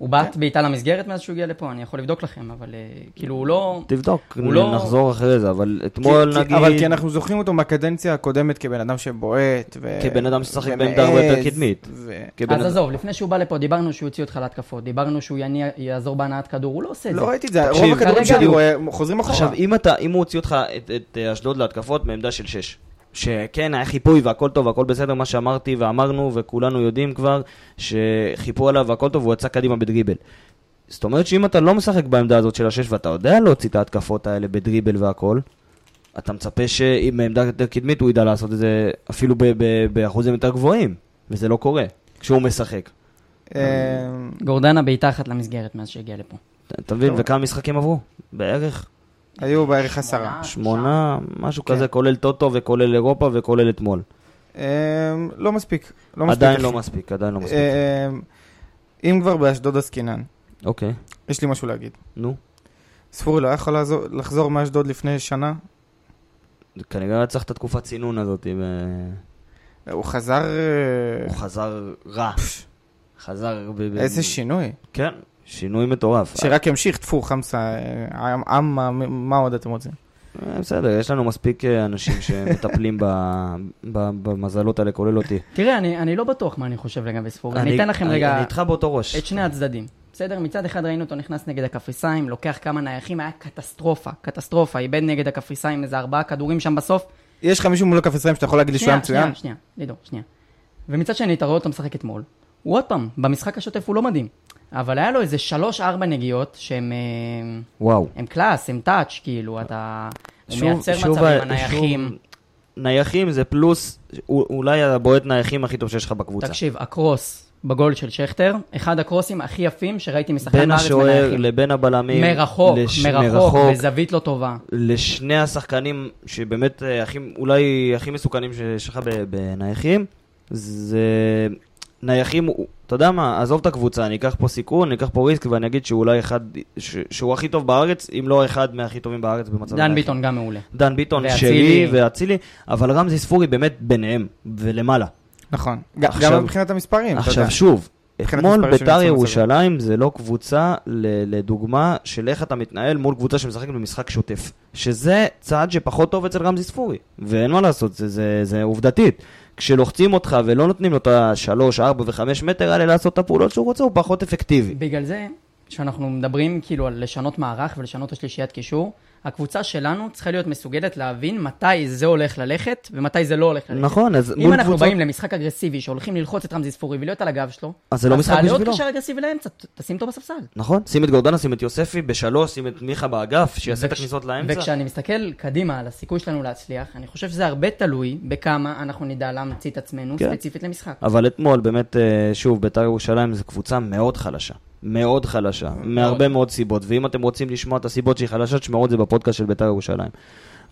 הוא בעט בעיטה למסגרת מאז שהוא הגיע לפה, אני יכול לבדוק לכם, אבל אה, כאילו הוא לא... תבדוק, הוא לא- נחזור אחרי זה, אבל אתמול כי- נגיד... אבל כי אנחנו זוכרים אותו מהקדנציה הקודמת כבן אדם שבועט, ו... כבן אדם ששחק בעמדה הרבה יותר קדמית. ו- אז עזוב, לפני שהוא בא לפה, דיברנו שהוא יוציא אותך להתקפות, דיברנו שהוא יניע- יעזור בהנעת כדור, הוא לא עושה את זה. לא ראיתי את זה, תקשיב, רוב הכדורים שאני רואה חוזרים אחורה. עכשיו, אם אתה, אם הוא הוציא אותך את, את אה, אשדוד להתקפות מעמדה של 6, שכן, היה חיפוי והכל טוב והכל בסדר, מה שאמרתי ואמרנו וכולנו יודעים כבר, שחיפו עליו והכל טוב והוא יצא קדימה בדריבל. זאת אומרת שאם אתה לא משחק בעמדה הזאת של השש ואתה יודע להוציא את ההתקפות האלה בדריבל והכל, אתה מצפה שאם בעמדה יותר קדמית הוא ידע לעשות את זה אפילו ב- ב- באחוזים יותר גבוהים, וזה לא קורה כשהוא משחק. אה, גורדנה בעיטה אחת למסגרת מאז שהגיע לפה. אתה- אתה מבין? וכמה משחקים עברו? בערך היו בערך עשרה. שמונה, משהו כן. כזה, כולל טוטו וכולל אירופה וכולל אתמול. אה, לא מספיק. לא מספיק, עדיין. לא מספיק, עדיין לא מספיק. אם כבר באשדוד עסקינן, אוקיי, יש לי משהו להגיד. נו. ספורי לא היה יכול לחזור מאשדוד לפני שנה? כנראה היה צריך את התקופת צינון הזאת. הוא חזר... אה, הוא חזר רע. חזר... איזה שינוי. כן, שינוי מטורף. שרק ימשיך, טפו, חמסה, עם, עם, מה- עוד אתם רוצים? אה, בסדר, יש לנו מספיק אה, אנשים שמטפלים ב- ב- במזלות האלה, כולל אותי. תראה, אני, אני לא בטוח מה אני חושב לגבי ספורי. אני, אתן לכם אני- רגע אני איתך באותו ראש. את שני הצדדים. בסדר? מצד אחד ראינו אותו נכנס נגד הקפריסאים, לוקח כמה נייחים, היה קטסטרופה, קטסטרופה, איבד נגד הקפריסאים איזה ארבעה כדורים שם בסוף. יש לך מישהו מול הקפריסאים שאתה יכול להגיד לי שהוא היה מצוין? שנייה, שנייה, לידור, שנייה. ומצד שני, אתה רואה אותו משחק אתמול, הוא עוד פעם, במשחק השוטף הוא לא מדהים. אבל היה לו איזה שלוש-ארבע נגיעות שהן אה, וואו. הם קלאס, הם טאץ', כאילו, אתה... הוא שוב- מייצר שוב מצבים, הנייחים. שוב, נייחים זה פלוס, הוא- אולי הבועט נייחים הכי טוב שיש לך בקבוצה. תקשיב, הקרוס בגול של שכטר, אחד הקרוסים הכי יפים שראיתי משחקן בין בארץ השוער בנייחים. לבין הבלמים. מרחוק, לש- מרחוק, בזווית לא טובה. לשני השחקנים שבאמת אה, הכי, אולי הכי מסוכנים שיש לך בנייחים, זה נייחים, אתה יודע מה, עזוב את הקבוצה, אני אקח פה סיכון, אני אקח פה ריסק ואני אגיד שהוא אולי אחד, ש, שהוא הכי טוב בארץ, אם לא אחד מהכי טובים בארץ במצב דן. ביטון גם מעולה. דן ביטון. שלי ואצילי, אבל רמזי ספורי באמת ביניהם ולמעלה. נכון. עכשיו- גם מבחינת המספרים, אתה יודע. עכשיו שוב, אתמול ביתר ירושלים זה לא קבוצה לדוגמה של איך אתה מתנהל מול קבוצה שמשחקת במשחק שוטף. שזה צעד שפחות טוב אצל רמזי ספורי, ואין מה לעשות, זה, זה, זה עובדתית. כשלוחצים אותך ולא נותנים לו את השלוש, ארבע וחמש מטר האלה לעשות את הפעולות שהוא רוצה, הוא פחות אפקטיבי. בגלל זה, כשאנחנו מדברים כאילו על לשנות מערך ולשנות את השלישיית קישור, הקבוצה שלנו צריכה להיות מסוגלת להבין מתי זה הולך ללכת ומתי זה לא הולך ללכת. נכון, אז אם מול אנחנו קבוצות... באים למשחק אגרסיבי שהולכים ללחוץ את רמזי ספורי ולהיות על הגב שלו, אז זה לא משחק תעלה עוד בשבילו. קשר אגרסיבי לאמצע, תשים אותו בספסל. נכון, שים את גורדנה, שים את יוספי בשלוש, שים את מיכה באגף, שיעשה את הכניסות לאמצע. וכשאני מסתכל קדימה על הסיכוי שלנו להצליח, אני חושב שזה הרבה תלוי בכמה אנחנו נדע להמציא את עצמנו כן. ספציפית למשחק. אבל אתמול באמת, אה, שוב, בית"ר ירושלים זו קבוצה מאוד חלשה. מאוד חלשה, מהרבה מאוד סיבות, ואם אתם רוצים לשמוע את הסיבות שהיא חלשה, תשמעו את זה בפודקאסט של בית"ר ירושלים.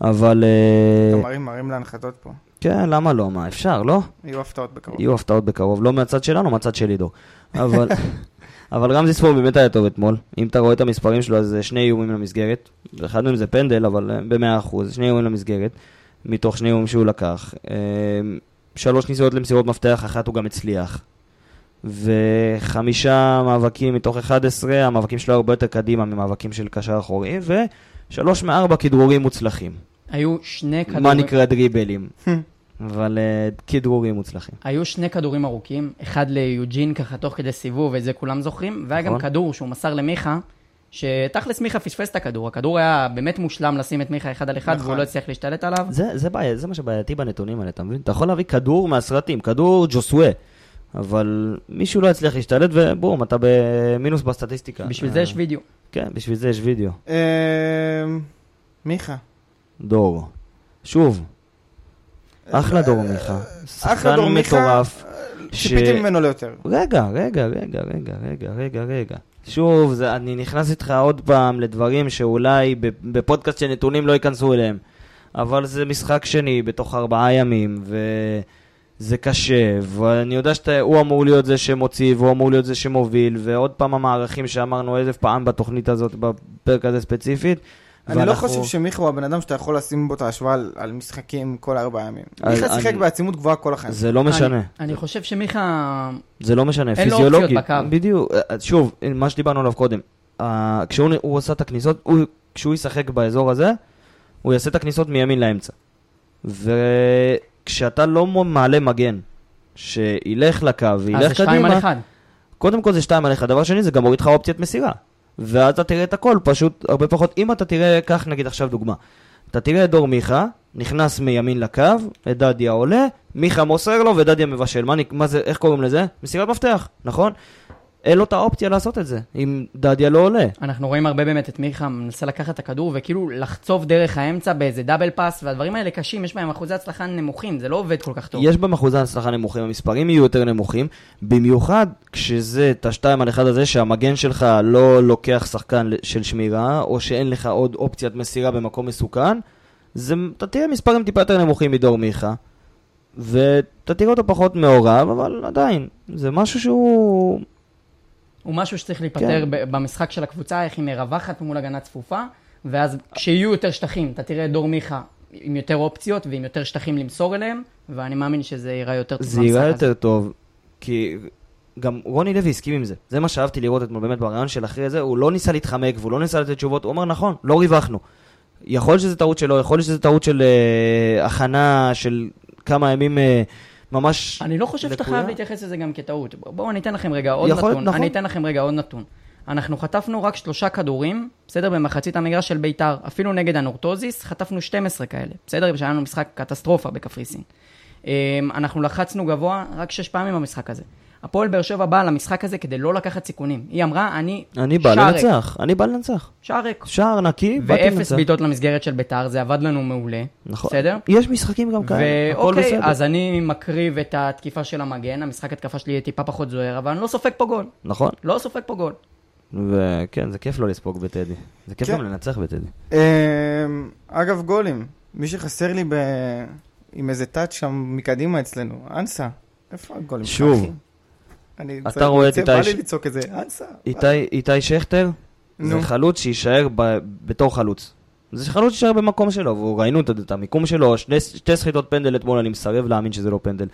אבל, אה, אתה מרים להנחתות פה. כן, למה לא? מה, אפשר, לא? יהיו הפתעות בקרוב. יהיו הפתעות בקרוב, לא מהצד שלנו, מהצד של עידו. אבל, אבל רמזי ספור באמת היה טוב אתמול. אם אתה רואה את המספרים שלו, אז זה שני איומים למסגרת. אחד מהם זה פנדל, אבל אה, במאה אחוז, שני איומים למסגרת, מתוך שני איומים שהוא לקח. אה, שלוש ניסיונות למסירות מפתח, אחת הוא גם הצליח. וחמישה מאבקים מתוך 11, המאבקים שלו הרבה יותר קדימה ממאבקים של קשר אחורי, ושלוש מארבע כדרורים מוצלחים. היו שני מה כדורים... נקרא דריבלים. אבל אה, כדרורים מוצלחים. היו שני כדורים ארוכים, אחד ליוג'ין ככה תוך כדי סיבוב, ואת זה כולם זוכרים, והיה גם נכון. כדור שהוא מסר למיכה, שתכלס מיכה פספס את הכדור, הכדור היה באמת מושלם לשים את מיכה אחד על אחד, נכון. והוא לא הצליח להשתלט עליו. זה, זה, בעיה, זה מה שבעייתי בנתונים האלה, אתה מבין? אתה יכול להביא כדור מהסרטים, כדור ג'וסווה, אבל מישהו לא יצליח להשתלט ובום, אתה במינוס בסטטיסטיקה. בשביל אה, זה יש וידאו. כן, בשביל זה יש וידאו. אה, מיכה. דור. שוב. אחלה דור מיכה. אחלה שחקן דור מיכה, מטורף. ציפיתי ממנו ליותר. רגע, רגע, רגע, רגע, רגע, רגע, רגע. שוב, זה, אני נכנס איתך עוד פעם לדברים שאולי בפודקאסט של נתונים לא ייכנסו אליהם. אבל זה משחק שני בתוך ארבעה ימים, וזה קשה, ואני יודע שהוא אמור להיות זה שמוציא, והוא אמור להיות זה שמוביל, ועוד פעם המערכים שאמרנו אלף פעם בתוכנית הזאת, בפרק הזה ספציפית. אני לא חושב שמיכה הוא הבן אדם שאתה יכול לשים בו את ההשוואה על- על משחקים כל ארבעה ימים. מיכה שיחק אני- בעצימות גבוהה כל החיים. זה לא משנה. אני, אני חושב שמיכה... זה לא משנה, אין לו. אופציות בקו. בדיוק. אה, שוב, מה שדיברנו עליו קודם. אה, כשהוא הוא עשה את הכניסות, הוא, כשהוא ישחק באזור הזה, הוא יעשה את הכניסות מימין לאמצע. וכשאתה לא מעלה מגן, שילך לקו אז וילך זה שתיים על קדימה, אחד. קודם כל זה שתיים על אחד. דבר שני, זה גם מוריד לך אופציית מסירה. ואז אתה תראה את הכל, פשוט הרבה פחות. אם אתה תראה, קח נגיד עכשיו דוגמה. אתה תראה את דור מיכה, נכנס מימין לקו, את דדיה עולה, מיכה מוסר לו ודדיה מבשל. מה, מה זה, איך קוראים לזה? מסירת מפתח, נכון? אין לו את האופציה לעשות את זה, אם דדיה לא עולה. אנחנו רואים הרבה באמת את מיכה מנסה לקחת את הכדור וכאילו לחצוב דרך האמצע באיזה דאבל פאס, והדברים האלה קשים, יש בהם אחוזי הצלחה נמוכים, זה לא עובד כל כך טוב. יש בהם אחוזי הצלחה נמוכים, המספרים יהיו יותר נמוכים, במיוחד כשזה את השתיים על אחד הזה שהמגן שלך לא לוקח שחקן של שמירה, או שאין לך עוד אופציית מסירה במקום מסוכן, זה, אתה תראה מספרים טיפה יותר נמוכים מדור מיכה, ואתה תראה אותו פחות מעורב, אבל עדיין, זה משהו שהוא... הוא משהו שצריך להיפטר כן. במשחק של הקבוצה, איך היא מרווחת מול הגנה צפופה, ואז כשיהיו יותר שטחים, אתה תראה את דור מיכה עם יותר אופציות ועם יותר שטחים למסור אליהם, ואני מאמין שזה ייראה יותר טוב זה ייראה הזה. יותר טוב, כי גם רוני לוי הסכים עם זה. זה מה שאהבתי לראות אתמול באמת ברעיון של אחרי זה, הוא לא ניסה להתחמק והוא לא ניסה לתת תשובות, הוא אמר נכון, לא ריווחנו. יכול להיות שזה טעות שלו, יכול להיות שזה טעות של uh, הכנה של כמה ימים uh, ממש אני לא חושב שאתה. חייב להתייחס לזה גם כטעות. בואו אני אתן לכם רגע עוד יכול נתון. נכון. אני אתן לכם רגע עוד נתון. אנחנו חטפנו רק שלושה כדורים, בסדר? במחצית המגרש של ביתר. אפילו נגד הנורטוזיס חטפנו 12 כאלה, בסדר? שהיה לנו משחק קטסטרופה בקפריסין. אמ, אנחנו לחצנו גבוה רק שש פעמים במשחק הזה. הפועל באר שבע באה למשחק הזה כדי לא לקחת סיכונים. היא אמרה, אני אני בא. לנצח, אני בא לנצח. שער ריק. שער נקי, באתי ואפס לנצח. בעיטות למסגרת של ביתר, זה עבד לנו מעולה. נכון. בסדר? יש משחקים גם כאלה, הכל ואוקיי, בסדר. אז אני מקריב את התקיפה של המגן, המשחק התקפה שלי יהיה טיפה פחות זוהר, אבל אני לא סופג פה גול. נכון, לא סופג פה גול. וכן, זה כיף לא לספוג בטדי. זה כיף כן. גם לנצח בטדי. אמ, אגב, גולים. מי שחסר לי. עם איזה טאץ' שם מקדימה אצלנו, אנסה. איפה הגולים שוב. אני אתה רואה את איתי בא לי לצעוק את זה, אנסה. איתי- שכטר, זה. חלוץ שיישאר ב- בתור חלוץ. זה חלוץ שיישאר במקום שלו, וראינו את- את המיקום שלו, שני- שתי סחיטות פנדל אתמול, אני מסרב להאמין שזה לא פנדל.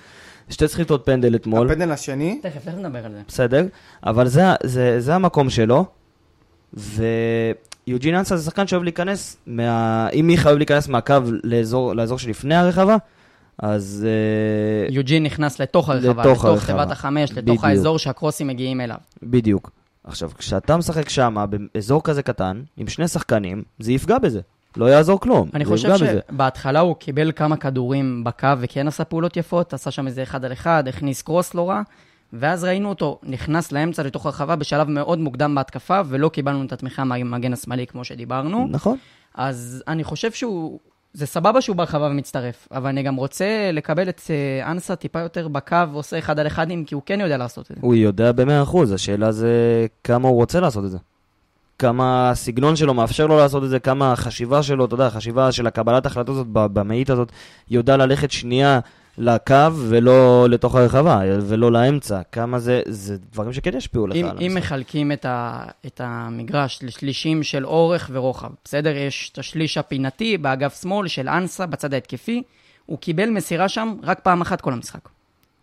שתי סחיטות פנדל אתמול, הפנדל השני, תכף, תכף נדבר על זה. בסדר, אבל זה, זה, זה המקום שלו, ויוג'ין אנסה זה שחקן שאוהב להיכנס, מה... אם מיכה אוהב להיכנס מהקו לאזור, לאזור שלפני הרחבה, אז... אה, יוג'ין נכנס לתוך הרחבה, לתוך לתוך. תיבת החמש, לתוך בדיוק. האזור שהקרוסים מגיעים אליו. בדיוק. עכשיו, כשאתה משחק שם, באזור כזה קטן, עם שני שחקנים, זה יפגע בזה. לא יעזור כלום. אני זה חושב יפגע בזה. שבהתחלה הוא קיבל כמה כדורים בקו וכן עשה פעולות יפות, עשה שם איזה אחד על אחד, הכניס קרוס לא רע, ואז ראינו אותו נכנס לאמצע לתוך הרחבה בשלב מאוד מוקדם בהתקפה, ולא קיבלנו את התמיכה מהמגן השמאלי כמו שדיברנו. נכון. אז אני חושב שהוא... זה סבבה שהוא ברחבה ומצטרף, אבל אני גם רוצה לקבל את אה, אנסה טיפה יותר בקו ועושה אחד על אחדים, כי הוא כן יודע לעשות את זה. הוא יודע במאה אחוז, השאלה זה כמה הוא רוצה לעשות את זה. כמה הסגנון שלו מאפשר לו לעשות את זה, כמה החשיבה שלו, אתה יודע, החשיבה של הקבלת החלטות הזאת במאית הזאת, יודע ללכת שנייה לקו ולא לתוך הרחבה, ולא לאמצע. כמה זה, זה דברים שכן ישפיעו לך אם, אם. מחלקים את, ה, את המגרש לשלישים של אורך ורוחב, בסדר? יש את השליש הפינתי באגף שמאל של אנסה בצד ההתקפי, הוא קיבל מסירה שם רק פעם אחת כל המשחק.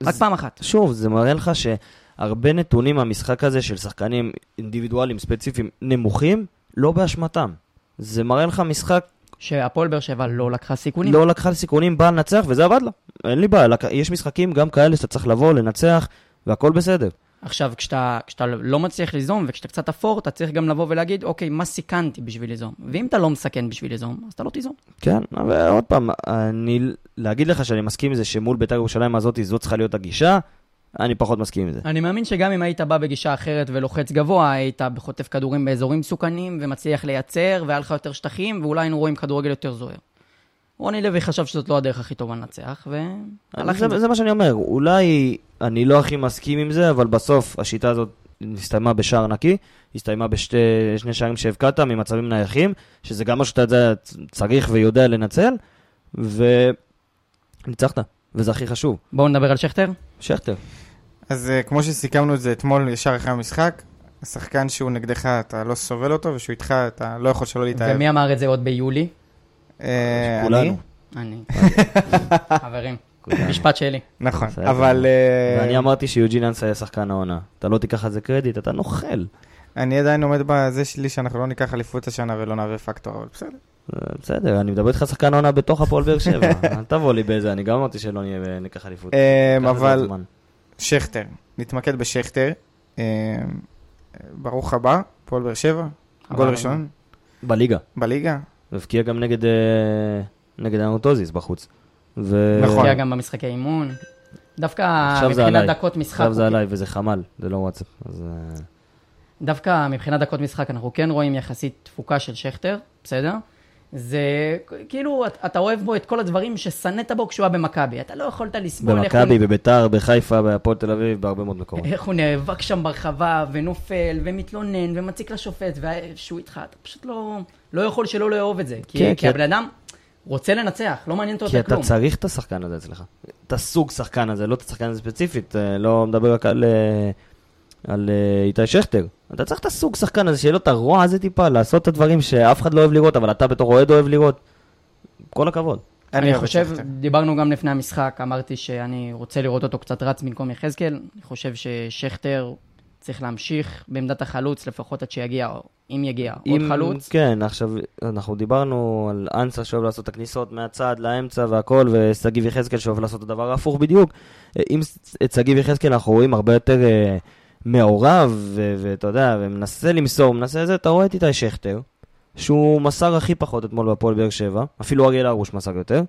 רק זה- פעם אחת. שוב, זה מראה לך שהרבה נתונים מהמשחק הזה של שחקנים אינדיבידואליים ספציפיים נמוכים, לא באשמתם. זה מראה לך משחק שהפועל באר שבע לא לקחה סיכונים. לא לקחה סיכונים, באה לנצח, וזה עבד לה. אין לי בעיה, יש משחקים גם כאלה שאתה צריך לבוא, לנצח, והכל בסדר. עכשיו, כשאתה, כשאתה לא מצליח ליזום וכשאתה קצת אפור, אתה צריך גם לבוא ולהגיד, אוקיי, מה סיכנתי בשביל ליזום? ואם אתה לא מסכן בשביל ליזום, אז אתה לא תיזום. כן, אבל עוד פעם, אני, להגיד לך שאני מסכים עם זה שמול בית"ר ירושלים הזאת, זו צריכה להיות הגישה, אני פחות מסכים עם זה. אני מאמין שגם אם היית בא בגישה אחרת ולוחץ גבוה, היית חוטף כדורים באזורים מסוכנים ומצליח לייצר, והיה לך יותר שטחים, ואולי היינו רואים כדורגל יותר זוהר. רוני לוי חשב שזאת לא הדרך הכי טובה לנצח, והלך זה, עם זה. זה מה שאני אומר, אולי אני לא הכי מסכים עם זה, אבל בסוף השיטה הזאת הסתיימה בשער נקי, הסתיימה בשני שערים שהבקעת ממצבים נייחים, שזה גם מה שאתה יודע, צריך ויודע לנצל, וניצחת, וזה הכי חשוב. בואו נדבר על שכטר. שכטר. אז אה, כמו שסיכמנו את זה אתמול, ישר אחרי המשחק, השחקן שהוא נגדך, אתה לא סובל אותו, ושהוא איתך, אתה לא יכול שלא להתאהב. ומי אמר את זה עוד ביולי? אה. אני? אני. חברים. משפט שלי. נכון. אבל אה, ואני אמרתי שיוג'ין אנסה היה שחקן העונה. אתה לא תיקח על זה קרדיט, אתה נוכל. אני עדיין עומד בזה שלי שאנחנו לא ניקח אליפות השנה ולא נהווה פקטור, אבל בסדר. אה, בסדר, אני מדבר איתך שחקן העונה בתוך הפועל באר שבע. אל תבוא לי באיזה, אני גם אמרתי שלא נהיה- ניקח אליפות. אה, אבל. שכטר, נתמקד בשכטר. אה, ברוך הבא, פועל באר שבע, גול ראשון בליגה. בליגה. הבקיע גם נגד, נגד האנוטוזיס בחוץ. נכון. הגיע גם במשחקי אימון. דווקא מבחינת. דקות משחק, עכשיו זה עליי וזה חמ"ל, זה לא וואטסאפ. דווקא מבחינת דקות משחק אנחנו כן רואים יחסית תפוקה של שכטר, בסדר? זה כאילו, אתה- אוהב בו את כל הדברים ששנאת בו כשהוא היה במכבי. אתה לא יכולת לסבול איך הוא- במכבי, בביתר, בחיפה, בהפועל תל אביב, בהרבה מאוד מקומות. איך הוא נאבק שם ברחבה, ונופל, ומתלונן, ומציק לשופט, וכשהוא איתך, אתה פשוט לא, לא יכול שלא לאהוב את זה. כי, כן, כי כי- הבן אדם רוצה לנצח, לא מעניין אותו כי יותר אתה כלום. צריך את השחקן הזה אצלך. את הסוג שחקן הזה, לא את השחקן הזה ספציפית, אה, לא מדבר רק על, אה, על אה, איתי שכטר. אתה צריך את הסוג שחקן הזה, שיהיה לו את הרוע הזה טיפה, לעשות את הדברים שאף אחד לא אוהב לראות, אבל אתה בתור אוהד אוהב לראות. כל הכבוד. אני חושב. דיברנו גם לפני המשחק, אמרתי שאני רוצה לראות אותו קצת רץ במקום יחזקאל. אני חושב ששכטר צריך להמשיך בעמדת החלוץ, לפחות עד שיגיע, או אם יגיע, עוד חלוץ. כן, עכשיו, אנחנו דיברנו על אנסה שאוהב לעשות את הכניסות מהצד לאמצע והכל, ושגיב יחזקאל שאוהב לעשות את הדבר ההפוך בדיוק. אם את שגיב יחזקאל אנחנו רואים הרבה יותר uh, מעורב, ואתה יודע, ומנסה למסור, מנסה זה, אתה רואה את איתי שכטר, שהוא מסר הכי פחות אתמול בפועל באר שבע, אפילו אריאל הרוש מסר יותר,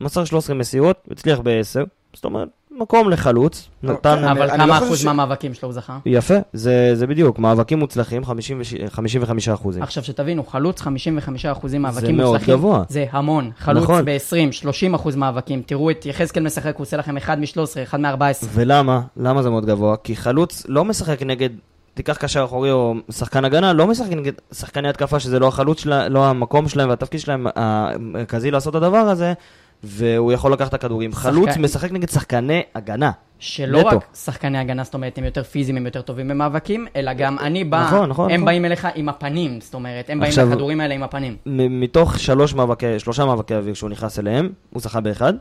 מסר 13 מסירות, הצליח ב-10, זאת אומרת, מקום לחלוץ, לא, נתן... אבל כמה לא אחוז מהמאבקים שלו הוא זכה? יפה, זה, זה בדיוק, מאבקים מוצלחים, 55 אחוזים. עכשיו שתבינו, חלוץ 55 אחוזים מאבקים מוצלחים. זה מאוד גבוה. זה המון. חלוץ נכון. ב-20, 30 אחוז מאבקים. תראו את יחזקאל משחק, הוא עושה לכם 1 מ-13, 1 מ-14. ולמה? למה זה מאוד גבוה? כי חלוץ לא משחק נגד תיקח קשר אחורי או שחקן הגנה, לא משחק נגד שחקני התקפה שזה לא החלוץ שלה, לא המקום שלהם והתפקיד שלהם המרכזי לעשות את הדבר הזה, והוא יכול לקחת את הכדורים. שחק... חלוץ משחק נגד שחקני הגנה. שלא נטו. רק שחקני הגנה, זאת אומרת, הם יותר פיזיים, הם יותר טובים במאבקים, אלא גם אני בא, נכון, נכון, הם נכון. באים אליך עם הפנים, זאת אומרת, הם עכשיו, באים לכדורים האלה עם הפנים. מתוך שלוש מאבקי, שלושה מאבקי אוויר שהוא נכנס אליהם, הוא זכה באחד,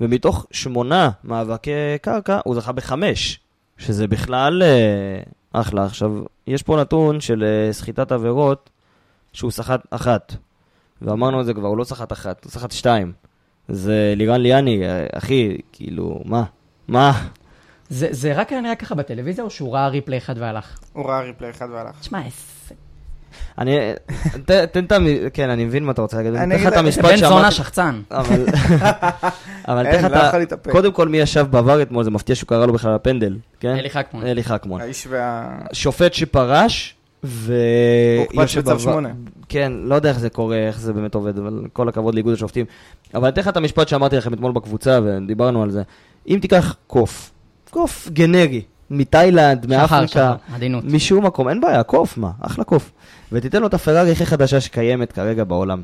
ומתוך שמונה מאבקי קרקע, הוא זכה בחמש, שזה בכלל אה, אחלה. עכשיו, יש פה נתון של אה, סחיטת עבירות, שהוא סחט אחת, ואמרנו את זה כבר, הוא לא סחט אחת, הוא סחט שתיים. זה לירן ליאני, אחי, כאילו, מה? מה? זה, זה רק היה נראה ככה בטלוויזיה, או שהוא ראה ריפלי אחד והלך? הוא ראה ריפלי אחד והלך. תשמע, אני, תן את ה... כן, אני מבין מה אתה רוצה להגיד. אני אגיד לך את המשפט שאמרתי. בן זונה שחצן. אבל תן לך את ה... קודם כל, מי ישב בעבר אתמול, זה מפתיע שהוא קרא לו בכלל הפנדל, כן? אלי חכמון. אלי חכמון. האיש וה... שופט שפרש, ו... הוקפץ בצו שמונה. כן, לא יודע איך זה קורה, איך זה באמת עובד, אבל כל הכבוד לאיגוד השופטים. אבל אני אתן לך את המשפט שאמרתי לכם אתמול בקבוצה, ודיברנו על זה. אם תיקח קוף, קוף גנרי, מתאילנד, מאפריקה, משום מקום, אין בעיה, קוף, מה, אחלה קוף. ותיתן לו את הפרארי הכי חדשה שקיימת כרגע בעולם.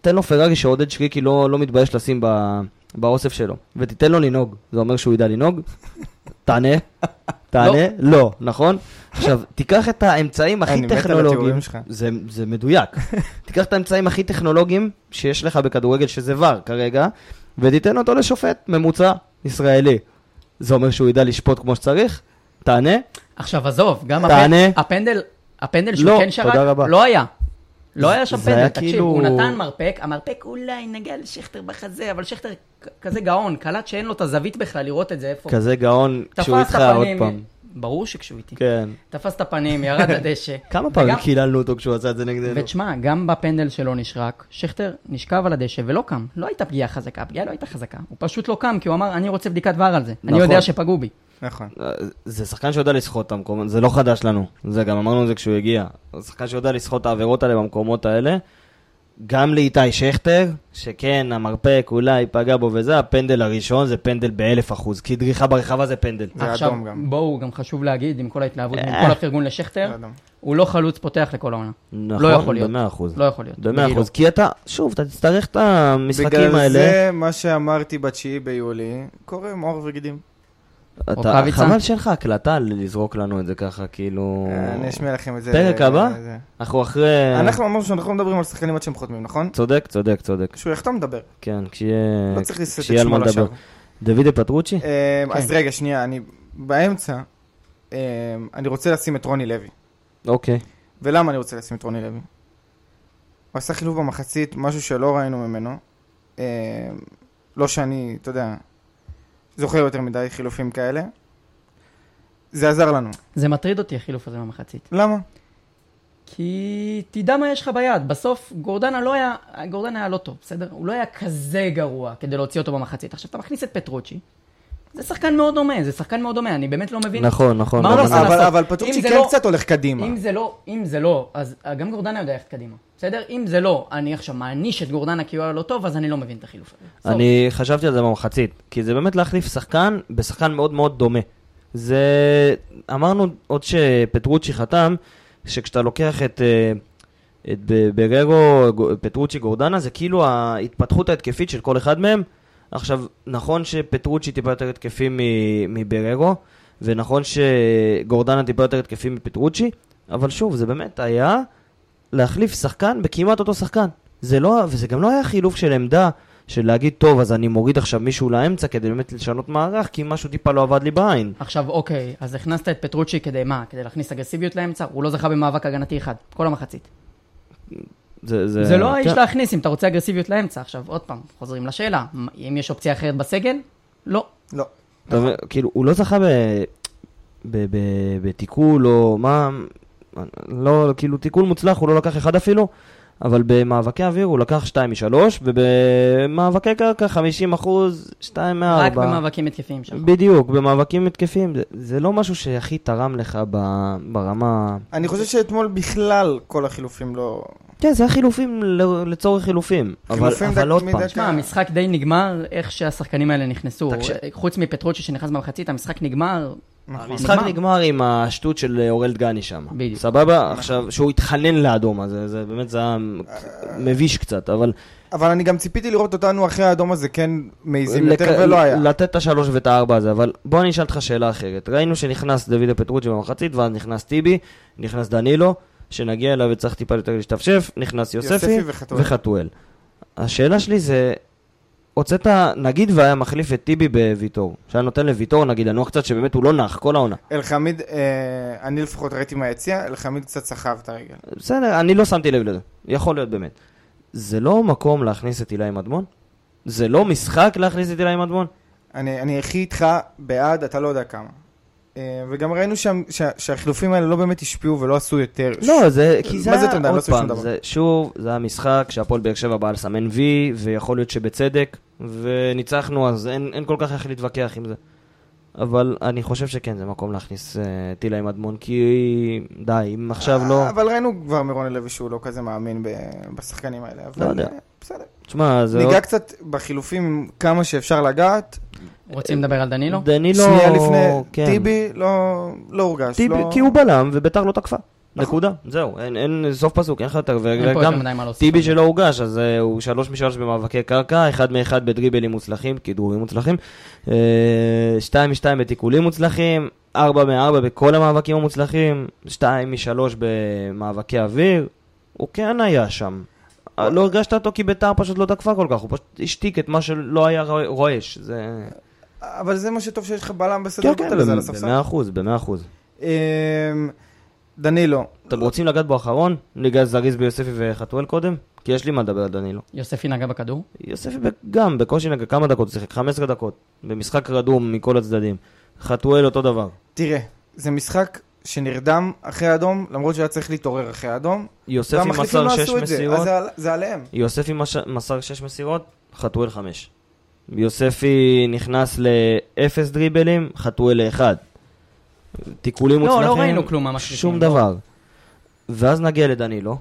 תן לו פרארי שעודד שריקי לא, לא מתבייש לשים באוסף שלו, ותיתן לו לנהוג. זה אומר שהוא ידע לנהוג? תענה. תענה? לא. לא, נכון? עכשיו, תיקח את האמצעים הכי טכנולוגיים, זה, זה מדויק, תיקח את האמצעים הכי טכנולוגיים שיש לך בכדורגל, שזה ור כרגע, ותיתן אותו לשופט ממוצע ישראלי. זה אומר שהוא ידע לשפוט כמו שצריך? תענה? עכשיו עזוב, גם תענה. הפנדל, הפנדל שהוא לא, כן שרק, לא היה. לא היה שם פנדל, תקשיב, כאילו... הוא נתן מרפק, המרפק אולי נגע לשכטר בחזה, אבל שכטר כזה גאון, קלט שאין לו את הזווית בכלל לראות את זה איפה. כזה גאון כשהוא איתך עוד פעם. ברור שכשהוא איתי. כן. תפס את הפנים, ירד לדשא. כמה פעמים קיללנו אותו כשהוא עשה את זה נגדנו? ותשמע, גם בפנדל שלו נשרק, שכטר נשכב על הדשא ולא קם. לא הייתה פגיעה חזקה, הפגיעה לא הייתה חזקה. הוא פשוט לא קם, כי הוא אמר, אני רוצה בדיקת ור על זה. אני יודע נכון. שפגעו בי. נכון. אה, זה שחקן שיודע לסחוט את המקומות, זה לא חדש לנו. זה גם אמרנו את זה כשהוא הגיע. זה שחקן שיודע לסחוט את העבירות האלה במקומות האלה. גם לאיתי שכטר, שכן, המרפק אולי פגע בו וזה, הפנדל הראשון זה פנדל באלף אחוז, כי דריכה ברחבה זה פנדל. זה עכשיו, אדום גם. בואו, גם חשוב להגיד, עם כל ההתלהבות, עם כל הפרגון לשכטר, הוא לא חלוץ פותח לכל העונה. נכון, לא יכול להיות. במאה אחוז. לא יכול להיות. במאה אחוז, כי אתה, שוב, אתה תצטרך את המשחקים האלה. בגלל זה, מה שאמרתי בתשיעי ביולי, קורה עם עור וגידים. אתה, חבל שאין לך הקלטה לזרוק לנו את זה ככה, כאילו... אה, אני אשמיע לכם את זה. פרק הבא? אנחנו אחרי... אנחנו אמרנו שאנחנו לא מדברים על שחקנים עד שהם חותמים, נכון? צודק, צודק, צודק. כשהוא יחתום, נדבר. כן, כשיהיה... לא צריך לסת את שמו לשווא. דוידה פטרוצ'י? אה, אז כן. רגע, שנייה, אני באמצע, אה, אני רוצה לשים את רוני לוי. אוקיי. ולמה אני רוצה לשים את רוני לוי? הוא עשה חילוב במחצית, משהו שלא ראינו ממנו. לא שאני, אתה יודע, זוכר יותר מדי חילופים כאלה. זה עזר לנו. זה מטריד אותי החילוף הזה במחצית. למה? כי תדע מה יש לך ביד. בסוף גורדנה לא היה, גורדנה היה לא טוב, בסדר? הוא לא היה כזה גרוע כדי להוציא אותו במחצית. עכשיו אתה מכניס את פטרוצ'י, זה שחקן מאוד דומה, זה שחקן מאוד דומה, אני באמת לא מבין. נכון, נכון. מה הוא מנסה לעשות? אבל פטרוצ'י כן לא, קצת הולך קדימה. אם זה לא, אם זה לא, אז גם גורדנה יודע ללכת קדימה. בסדר? אם זה לא, אני עכשיו מעניש את גורדנה כי הוא היה לא טוב, אז אני לא מבין את החילוף הזה. אני חשבתי על זה במחצית, כי זה באמת להחליף שחקן בשחקן מאוד מאוד דומה. זה... אמרנו עוד שפטרוצ'י חתם, שכשאתה לוקח את... אה, את בררו, פטרוצ'י, גורדנה, זה כאילו ההתפתחות ההתקפית של כל אחד מהם. עכשיו, נכון שפטרוצ'י טיפה יותר התקפי מבררו, ונכון שגורדנה טיפה יותר התקפי מפטרוצ'י, אבל שוב, זה באמת היה להחליף שחקן בכמעט אותו שחקן. זה לא, וזה גם לא היה חילוף של עמדה של להגיד, טוב, אז אני מוריד עכשיו מישהו לאמצע כדי באמת לשנות מערך, כי משהו טיפה לא עבד לי בעין. עכשיו, אוקיי, אז הכנסת את פטרוצ'י כדי מה? כדי להכניס אגרסיביות לאמצע? הוא לא זכה במאבק הגנתי אחד, כל המחצית. זה, זה, זה לא האיש כן. להכניס אם אתה רוצה אגרסיביות לאמצע. עכשיו, עוד פעם, חוזרים לשאלה, אם יש אופציה אחרת בסגל? לא. לא. אתה מבין, כאילו, הוא לא זכה ב... ב- ב- בתיקול או מה, לא, כאילו תיקול מוצלח הוא לא לקח אחד אפילו, אבל במאבקי אוויר הוא לקח 2 מ-3, ובמאבקי קרקע 50 אחוז, 2 מ-4. רק במאבקים התקפיים שלך. בדיוק, במאבקים התקפים, זה, זה לא משהו שהכי תרם לך ב, ברמה... אני חושב שאתמול בכלל כל החילופים לא... כן, זה החילופים לצורך חילופים, אבל, חילופים אבל דק- עוד פעם, תשמע, המשחק די נגמר איך שהשחקנים האלה נכנסו. תקשיב. חוץ מפטרוצ'י שנכנס במחצית, המשחק נגמר. נכון. המשחק נגמר עם השטות של אורל דגני שם. בדיוק. סבבה? עכשיו, שהוא התחנן לאדום, אז זה, זה באמת זה היה מביש קצת, אבל... אבל אני גם ציפיתי לראות אותנו אחרי האדום הזה כן מעיזים יותר, לק- ולא היה. לתת את השלוש ואת הארבע הזה, אבל בוא אני אשאל אותך שאלה אחרת. ראינו שנכנס דוד פטרוצ'י במחצית, ואז נכנס טיבי, נכנס דנילו, שנגיע אליו וצריך טיפה יותר להשתפשף, נכנס יוספי יוספי וחתואל. וחתואל. השאלה שלי זה, הוצאת, נגיד והיה מחליף את טיבי בוויטור, שהיה נותן לוויטור, נגיד, לנוח קצת, שבאמת הוא לא נח כל העונה. אלחמיד, אה, אני לפחות ראיתי מהיציע, אלחמיד קצת סחב את הרגל. בסדר, אני לא שמתי לב לזה, יכול להיות באמת. זה לא מקום להכניס את אילי מדמון? זה לא משחק להכניס את אילי מדמון? אני, אני הכי איתך בעד, אתה לא יודע כמה. אה, וגם ראינו שם, שה, שהחילופים האלה לא באמת השפיעו ולא עשו יותר. לא, זה, כי זה היה, לא עוד פעם. זה, שוב, זה היה משחק שהפועל באר שבע בא לסמן וי, ויכול להיות שבצדק, וניצחנו, אז אין, אין כל כך איך להתווכח עם זה. אבל אני חושב שכן, זה מקום להכניס uh, טילה עם אדמון, כי די, אם עכשיו לא... אבל ראינו כבר מרוני לוי שהוא לא כזה מאמין בשחקנים האלה. אבל לא יודע. אה, בסדר. תשמע, זה ניגע קצת בחילופים כמה שאפשר לגעת. רוצים לדבר על דנילו? דנילו... שנייה לפני, כן. טיבי לא, לא הורגש. טיבי, לא... כי הוא בלם, וביתר לא תקפה. נכון. נקודה, זהו, אין, אין סוף פסוק, אין לך יותר, וגם. טיבי. שלא הוגש, אז uh, הוא שלוש משלוש במאבקי קרקע, אחד מאחד בדריבלים מוצלחים, כדרורים מוצלחים, uh, שתיים משתיים בתיקולים מוצלחים, ארבע מארבע בכל המאבקים המוצלחים, שתיים משלוש במאבקי אוויר, הוא כן היה שם. אה, לא הרגשת אותו כי ביתר פשוט לא תקפה כל כך, הוא פשוט השתיק את מה שלא היה רוע- רועש. זה... אבל זה מה שטוב שיש לך בלם בסדר כן, גודל הזה על כן, הספסל. במאה אחוז, במאה אחוז. אמ, דנילו, אתם רוצים לגעת בו אחרון? ניגע זריז ביוספי וחתואל קודם? כי יש לי מה לדבר על דנילו. יוספי נגע בכדור? יוספי ב- גם, בקושי נגע כמה דקות, הוא שיחק 15 דקות. במשחק רדום מכל הצדדים. חתואל אותו דבר. תראה, זה משחק שנרדם אחרי האדום, למרות שהיה צריך להתעורר אחרי האדום. יוספי מסר לא 6 עשו את זה, אז מסירות, זה על- זה עליהם. יוספי מסר 6 מסירות, חתואל 5. יוספי נכנס ל-0 דריבלים, חתואל ל-1. תיקולים לא, מוצלחים, לא ראינו כלום מהמחליפים. שום לא. דבר. ואז נגיע לדנילו,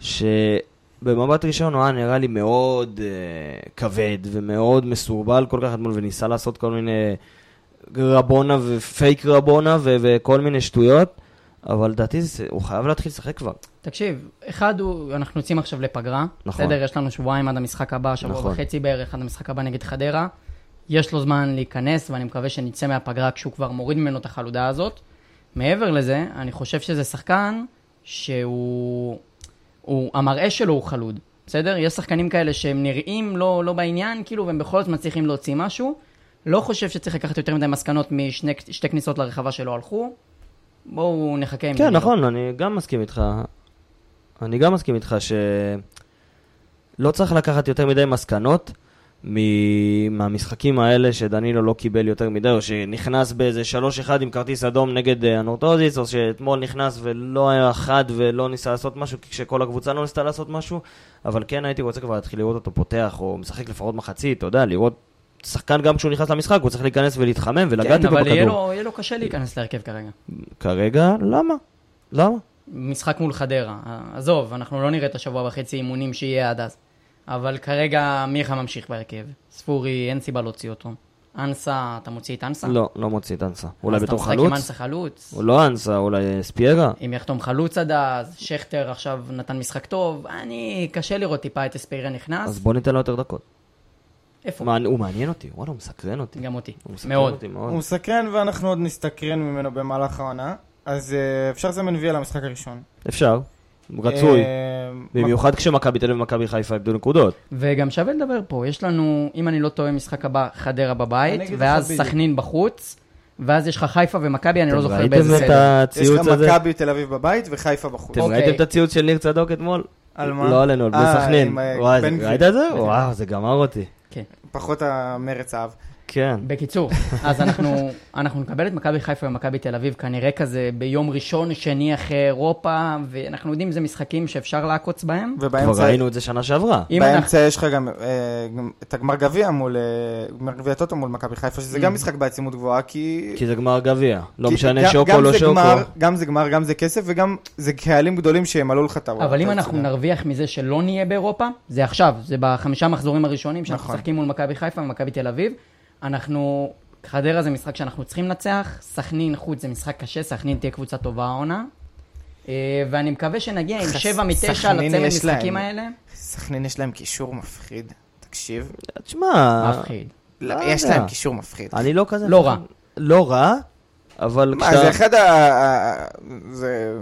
שבמבט ראשון הוא היה נראה לי מאוד uh, כבד ומאוד מסורבל כל כך אתמול, וניסה לעשות כל מיני רבונה ופייק רבונה ו- וכל מיני שטויות, אבל לדעתי הוא חייב להתחיל לשחק כבר. תקשיב, אחד הוא, אנחנו יוצאים עכשיו לפגרה. נכון. בסדר, יש לנו שבועיים עד המשחק הבא, שבוע נכון. וחצי בערך עד המשחק הבא נגד חדרה. יש לו זמן להיכנס, ואני מקווה שנצא מהפגרה כשהוא כבר מוריד ממנו את החלודה הזאת. מעבר לזה, אני חושב שזה שחקן שהוא... הוא, המראה שלו הוא חלוד, בסדר? יש שחקנים כאלה שהם נראים לא, לא בעניין, כאילו, והם בכל זאת מצליחים להוציא משהו. לא חושב שצריך לקחת יותר מדי מסקנות משתי כניסות לרחבה שלא הלכו. בואו נחכה עם כן, דנילו. נכון, אני גם מסכים איתך. אני גם מסכים איתך שלא צריך לקחת יותר מדי מסקנות מ- מהמשחקים האלה שדנילו לא קיבל יותר מדי, או שנכנס באיזה 3-1 עם כרטיס אדום נגד אה, הנורטוזיס, או שאתמול נכנס ולא היה חד ולא ניסה לעשות משהו, כשכל הקבוצה לא ניסתה לעשות משהו, אבל כן הייתי רוצה כבר להתחיל לראות אותו פותח, או משחק לפחות מחצית, אתה יודע, לראות שחקן גם כשהוא נכנס למשחק, הוא צריך להיכנס ולהתחמם ולגעת כן, איתו אבל יהיה בכדור. לו, קשה להיכנס להרכב כרגע. כרגע, למה? למה? משחק מול חדרה. עזוב, אנחנו לא נראה את השבוע וחצי אימונים שיהיה עד אז. אבל כרגע מיכה ממשיך בהרכב. ספורי, אין סיבה להוציא אותו. אנסה, אתה מוציא את אנסה? לא, לא מוציא את אנסה. אולי בתור אז אתה משחק עם חלוץ? אנסה חלוץ? הוא לא אנסה, אולי ספיירה? אם יחתום חלוץ עד אז, שכטר עכשיו נתן משחק טוב, אני, קשה לראות טיפה את אספירה נכנס. אז בוא ניתן לו יותר דקות. איפה? מעניין- הוא מעניין אותי, וואלה, הוא מסקרן אותי. גם אותי. הוא מסקרן מאוד. אותי מאוד. הוא מסקרן ואנחנו עוד נסתקרן ממנו במהלך העונה. אז אה, אפשר לזמן וי על המשחק הראשון. אפשר. רצוי. אה, במיוחד כשמכבי תל אביב ומכבי חיפה איבדו נקודות. וגם שווה לדבר פה, יש לנו, אם אני לא טועה, משחק הבא, חדרה בבית, לך ואז. סכנין בחוץ, ואז יש לך חיפה ומכבי, אני לא אתם זוכר ראיתם באיזה את סדר. יש לך הציוץ הזה? מכבי תל אביב בבית וחיפה בחוץ. אתם אוקיי. ראיתם את הציוץ של ניר צדוק אתמול? על מה? לא עלינו, על בני אה, סכנין. ראית את זה? וואו, זה גמר אותי. פחות המרץ האב. כן. בקיצור, אז אנחנו, אנחנו נקבל את מכבי חיפה ומכבי תל אביב כנראה כזה ביום ראשון, שני אחרי אירופה, ואנחנו יודעים, זה משחקים שאפשר לעקוץ בהם. כבר ובאמצע ראינו את זה שנה שעברה. אם אנחנו... באמצע יש לך גם אה, את הגמר גביע מול, אה, גמר גביע טוטו מול מכבי חיפה, שזה גם משחק בעצימות גבוהה, כי... כי זה גמר גביע. לא כי משנה גם- שוקו גם לא שוקו. גמר, גם זה גמר, גם זה כסף, וגם זה קהלים גדולים שימלאו לך את הראש. אבל אם אנחנו. נרוויח מזה שלא נהיה באירופה, זה עכשיו, זה בחמישה מחזורים הראשונים שאנחנו נכון. משחקים מול מכבי חיפה ומכבי תל אביב. אנחנו, חדרה זה משחק שאנחנו צריכים לנצח, סכנין חוץ זה משחק קשה, סכנין תהיה קבוצה טובה העונה. אה, ואני מקווה שנגיע עם שבע מתשע סכנין לצמד יש להם. משחקים האלה. סכנין יש להם קישור מפחיד, תקשיב. תשמע, מפחיד. לא, לא יש. להם קישור מפחיד. אני לא כזה... לא רע. לא רע, אבל מה, זה אחד. ה- זה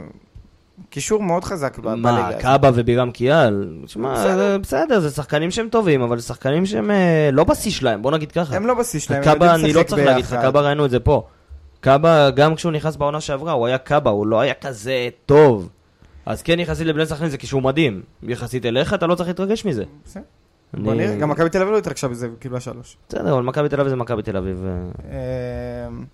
קישור מאוד חזק בליגה. מה, הזאת. קאבה ובירם קיאל? תשמע, בסדר. זה שחקנים שהם טובים, אבל זה שחקנים שהם אה, לא בשיא שלהם, בוא נגיד ככה. הם לא בשיא שלהם, הם יודעים אני לא לשחק צריך להגיד לך, ביחד. קאבה ראינו את זה פה. קאבה, גם כשהוא נכנס בעונה שעברה, הוא היה קאבה, הוא לא היה כזה טוב. אז כן, יחסית לבני סכנין זה קישור מדהים. יחסית אליך, אתה לא צריך להתרגש מזה. בסדר. בוא נראה, גם מכבי תל אביב לא התרגשה בזה, קיבלה שלוש. בסדר, אבל מכבי תל אביב זה מכבי תל אביב. אה, אמ,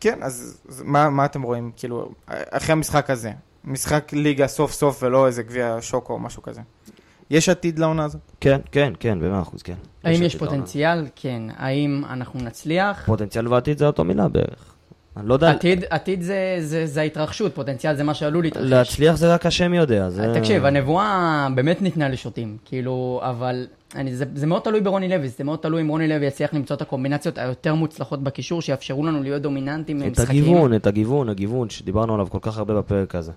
כן, אז מה מה אתם רואים, כאילו, אחרי המשחק הזה, משחק ליגה סוף סוף ולא איזה גביע שוקו או משהו כזה. יש עתיד לעונה הזאת? כן, כן, כן, במאה אחוז, כן. האם יש לעונה. פוטנציאל? כן. האם אנחנו נצליח? פוטנציאל ועתיד זה אותו מילה בערך. אני לא יודע, עתיד, עתיד זה, זה, זה ההתרחשות, פוטנציאל זה מה שעלול להתרחש. להצליח זה רק השם יודע. זה- תקשיב, הנבואה באמת ניתנה לשוטים, כאילו, אבל אני, זה, זה מאוד תלוי ברוני לוי, זה מאוד תלוי אם רוני לוי יצליח למצוא את הקומבינציות היותר מוצלחות בקישור, שיאפשרו לנו להיות דומיננטים את במשחקים. הגיוון, את הגיוון, הגיוון שדיברנו עליו כל כך הרבה בפרק הזה.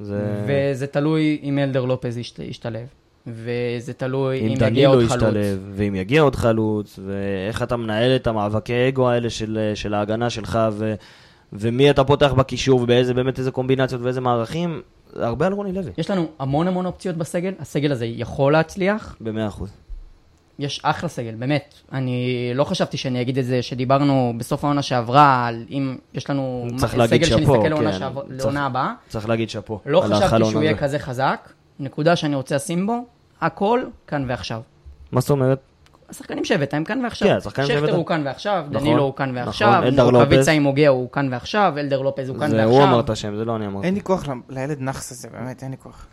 זה... וזה תלוי אם אלדר לופז ישת, ישתלב, וזה תלוי אם אם יגיע דנילו עוד חלוץ. ישתלב, ואם יגיע עוד חלוץ, ואיך אתה מנהל את המאבקי אגו האלה של, של ההגנה שלך, ו, ומי אתה פותח בקישור, ובאיזה באמת איזה קומבינציות ואיזה מערכים, הרבה על רוני לוי, יש לנו המון המון אופציות בסגל, הסגל הזה יכול להצליח, במאה אחוז. יש אחלה סגל, באמת. אני לא חשבתי שאני אגיד את זה, שדיברנו בסוף העונה שעברה, על אם יש לנו צריך סגל שנסתכל לעונה כן. הבאה. צריך להגיד שאפו. לא חשבתי שהוא יהיה הזה. כזה חזק. נקודה שאני רוצה לשים בו, הכל כאן ועכשיו. מה זאת אומרת? השחקנים שהבאת הם כאן ועכשיו. כן, השחקנים שהבאת. שכטר הוא כאן ועכשיו, נכון, דנילו הוא כאן נכון, ועכשיו, אלדר לופז. רוקאביצה עם הוגה הוא כאן ועכשיו, אלדר לופז הוא כאן זה ועכשיו. הוא אמר את השם, זה לא אני אמרתי. אין לי כוח לילד נאחס הזה, באמת, אין לי כוח.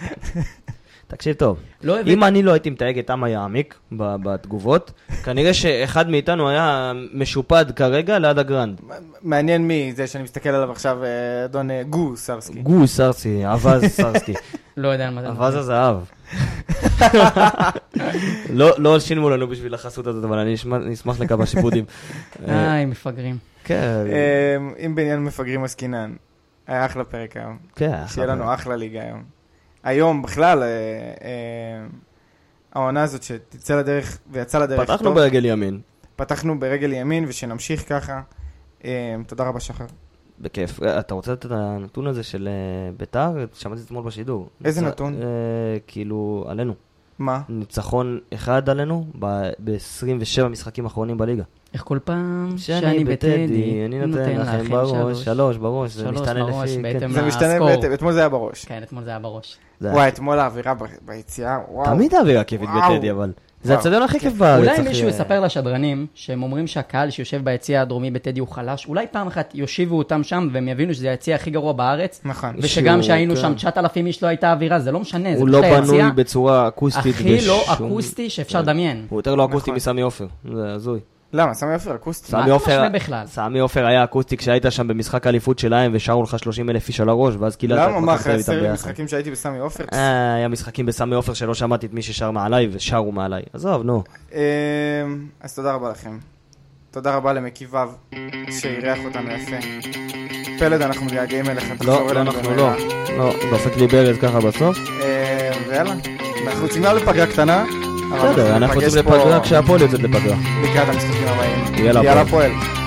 תקשיב טוב, לא הבאת... אם אני לא הייתי מתייג את עמה יעמיק ב- בתגובות, כנראה שאחד מאיתנו היה משופד כרגע ליד הגרנד. מעניין מי זה שאני מסתכל עליו עכשיו, אה, אדון אה, גו סרסקי. גו סרסי, אבז סרסקי. לא יודע על מה זה. אבז הזהב. לא לא שילמו לנו בשביל החסות הזאת, אבל אני אשמח- לכמה שיפודים. אה, איי, מפגרים. כן, אה, אם בעניין מפגרים עסקינן, היה אחלה פרק היום. כן. שיהיה לנו אחלה ליגה היום. היום בכלל, אה, אה, העונה הזאת שתצא לדרך ויצאה לדרך פתחנו טוב. ברגל ימין, פתחנו ברגל ימין ושנמשיך ככה. אה, תודה רבה שחר. בכיף. אתה רוצה לתת את הנתון הזה של ביתר? שמעתי אתמול בשידור. איזה ניצ- נתון? אה, כאילו, עלינו. מה? ניצחון אחד עלינו ב-27 משחקים אחרונים בליגה. איך כל פעם שאני בטדי, אני נותן לכם בראש, שלוש בראש, זה משתנה לפי... כן. זה משתנה. בהתאם, אתמול זה היה בראש. כן, אתמול זה היה בראש. זה- וואי, אתמול האווירה ב- ביציאה, וואו. תמיד האווירה כיפית. בטדי, אבל. זה. הצדון הכי כיף בארץ. אולי. מישהו יספר לשדרנים, שהם אומרים שהקהל שיושב ביציע הדרומי בטדי הוא חלש, אולי פעם אחת יושיבו אותם שם והם יבינו שזה היציע הכי גרוע בארץ, נכון. ושגם שהיינו כן. שם 9,000 איש לא הייתה אווירה, זה לא משנה, זה הוא פשוט לא היציע בנוי בצורה אקוסטית. הכי לא אקוסטי שאפשר כן. לדמיין. הוא יותר לא אקוסטי נכון. מסמי עופר. זה הזוי. למה? סמי עופר אקוסטי. מה סמי אתה עופר, בכלל? סמי עופר היה אקוסטי כשהיית שם במשחק האליפות שלהם ושרו לך 30 אלף איש על הראש ואז קיללת למה? את מה, מכבי אחרי ביחד. משחקים שהייתי בסמי עופר? אה, היה משחקים בסמי עופר שלא שמעתי את מי ששר מעליי ושרו מעליי. עזוב, נו. אמ, אז תודה רבה לכם. תודה רבה למקיביו, שאירח אותנו יפה. פלד, אנחנו מתגעגעים אליך, תחזור לא, לא, אנחנו. לא. לא, דופק לי ברז ככה בסוף. אה, ויאללה, אנחנו יוצאים לפגרה קטנה. בסדר, אנחנו יוצאים לפגרה כשהפועל יוצאת לפגרה. לקראת המשחקים הבאים. יאללה, יאללה הפועל. פועל.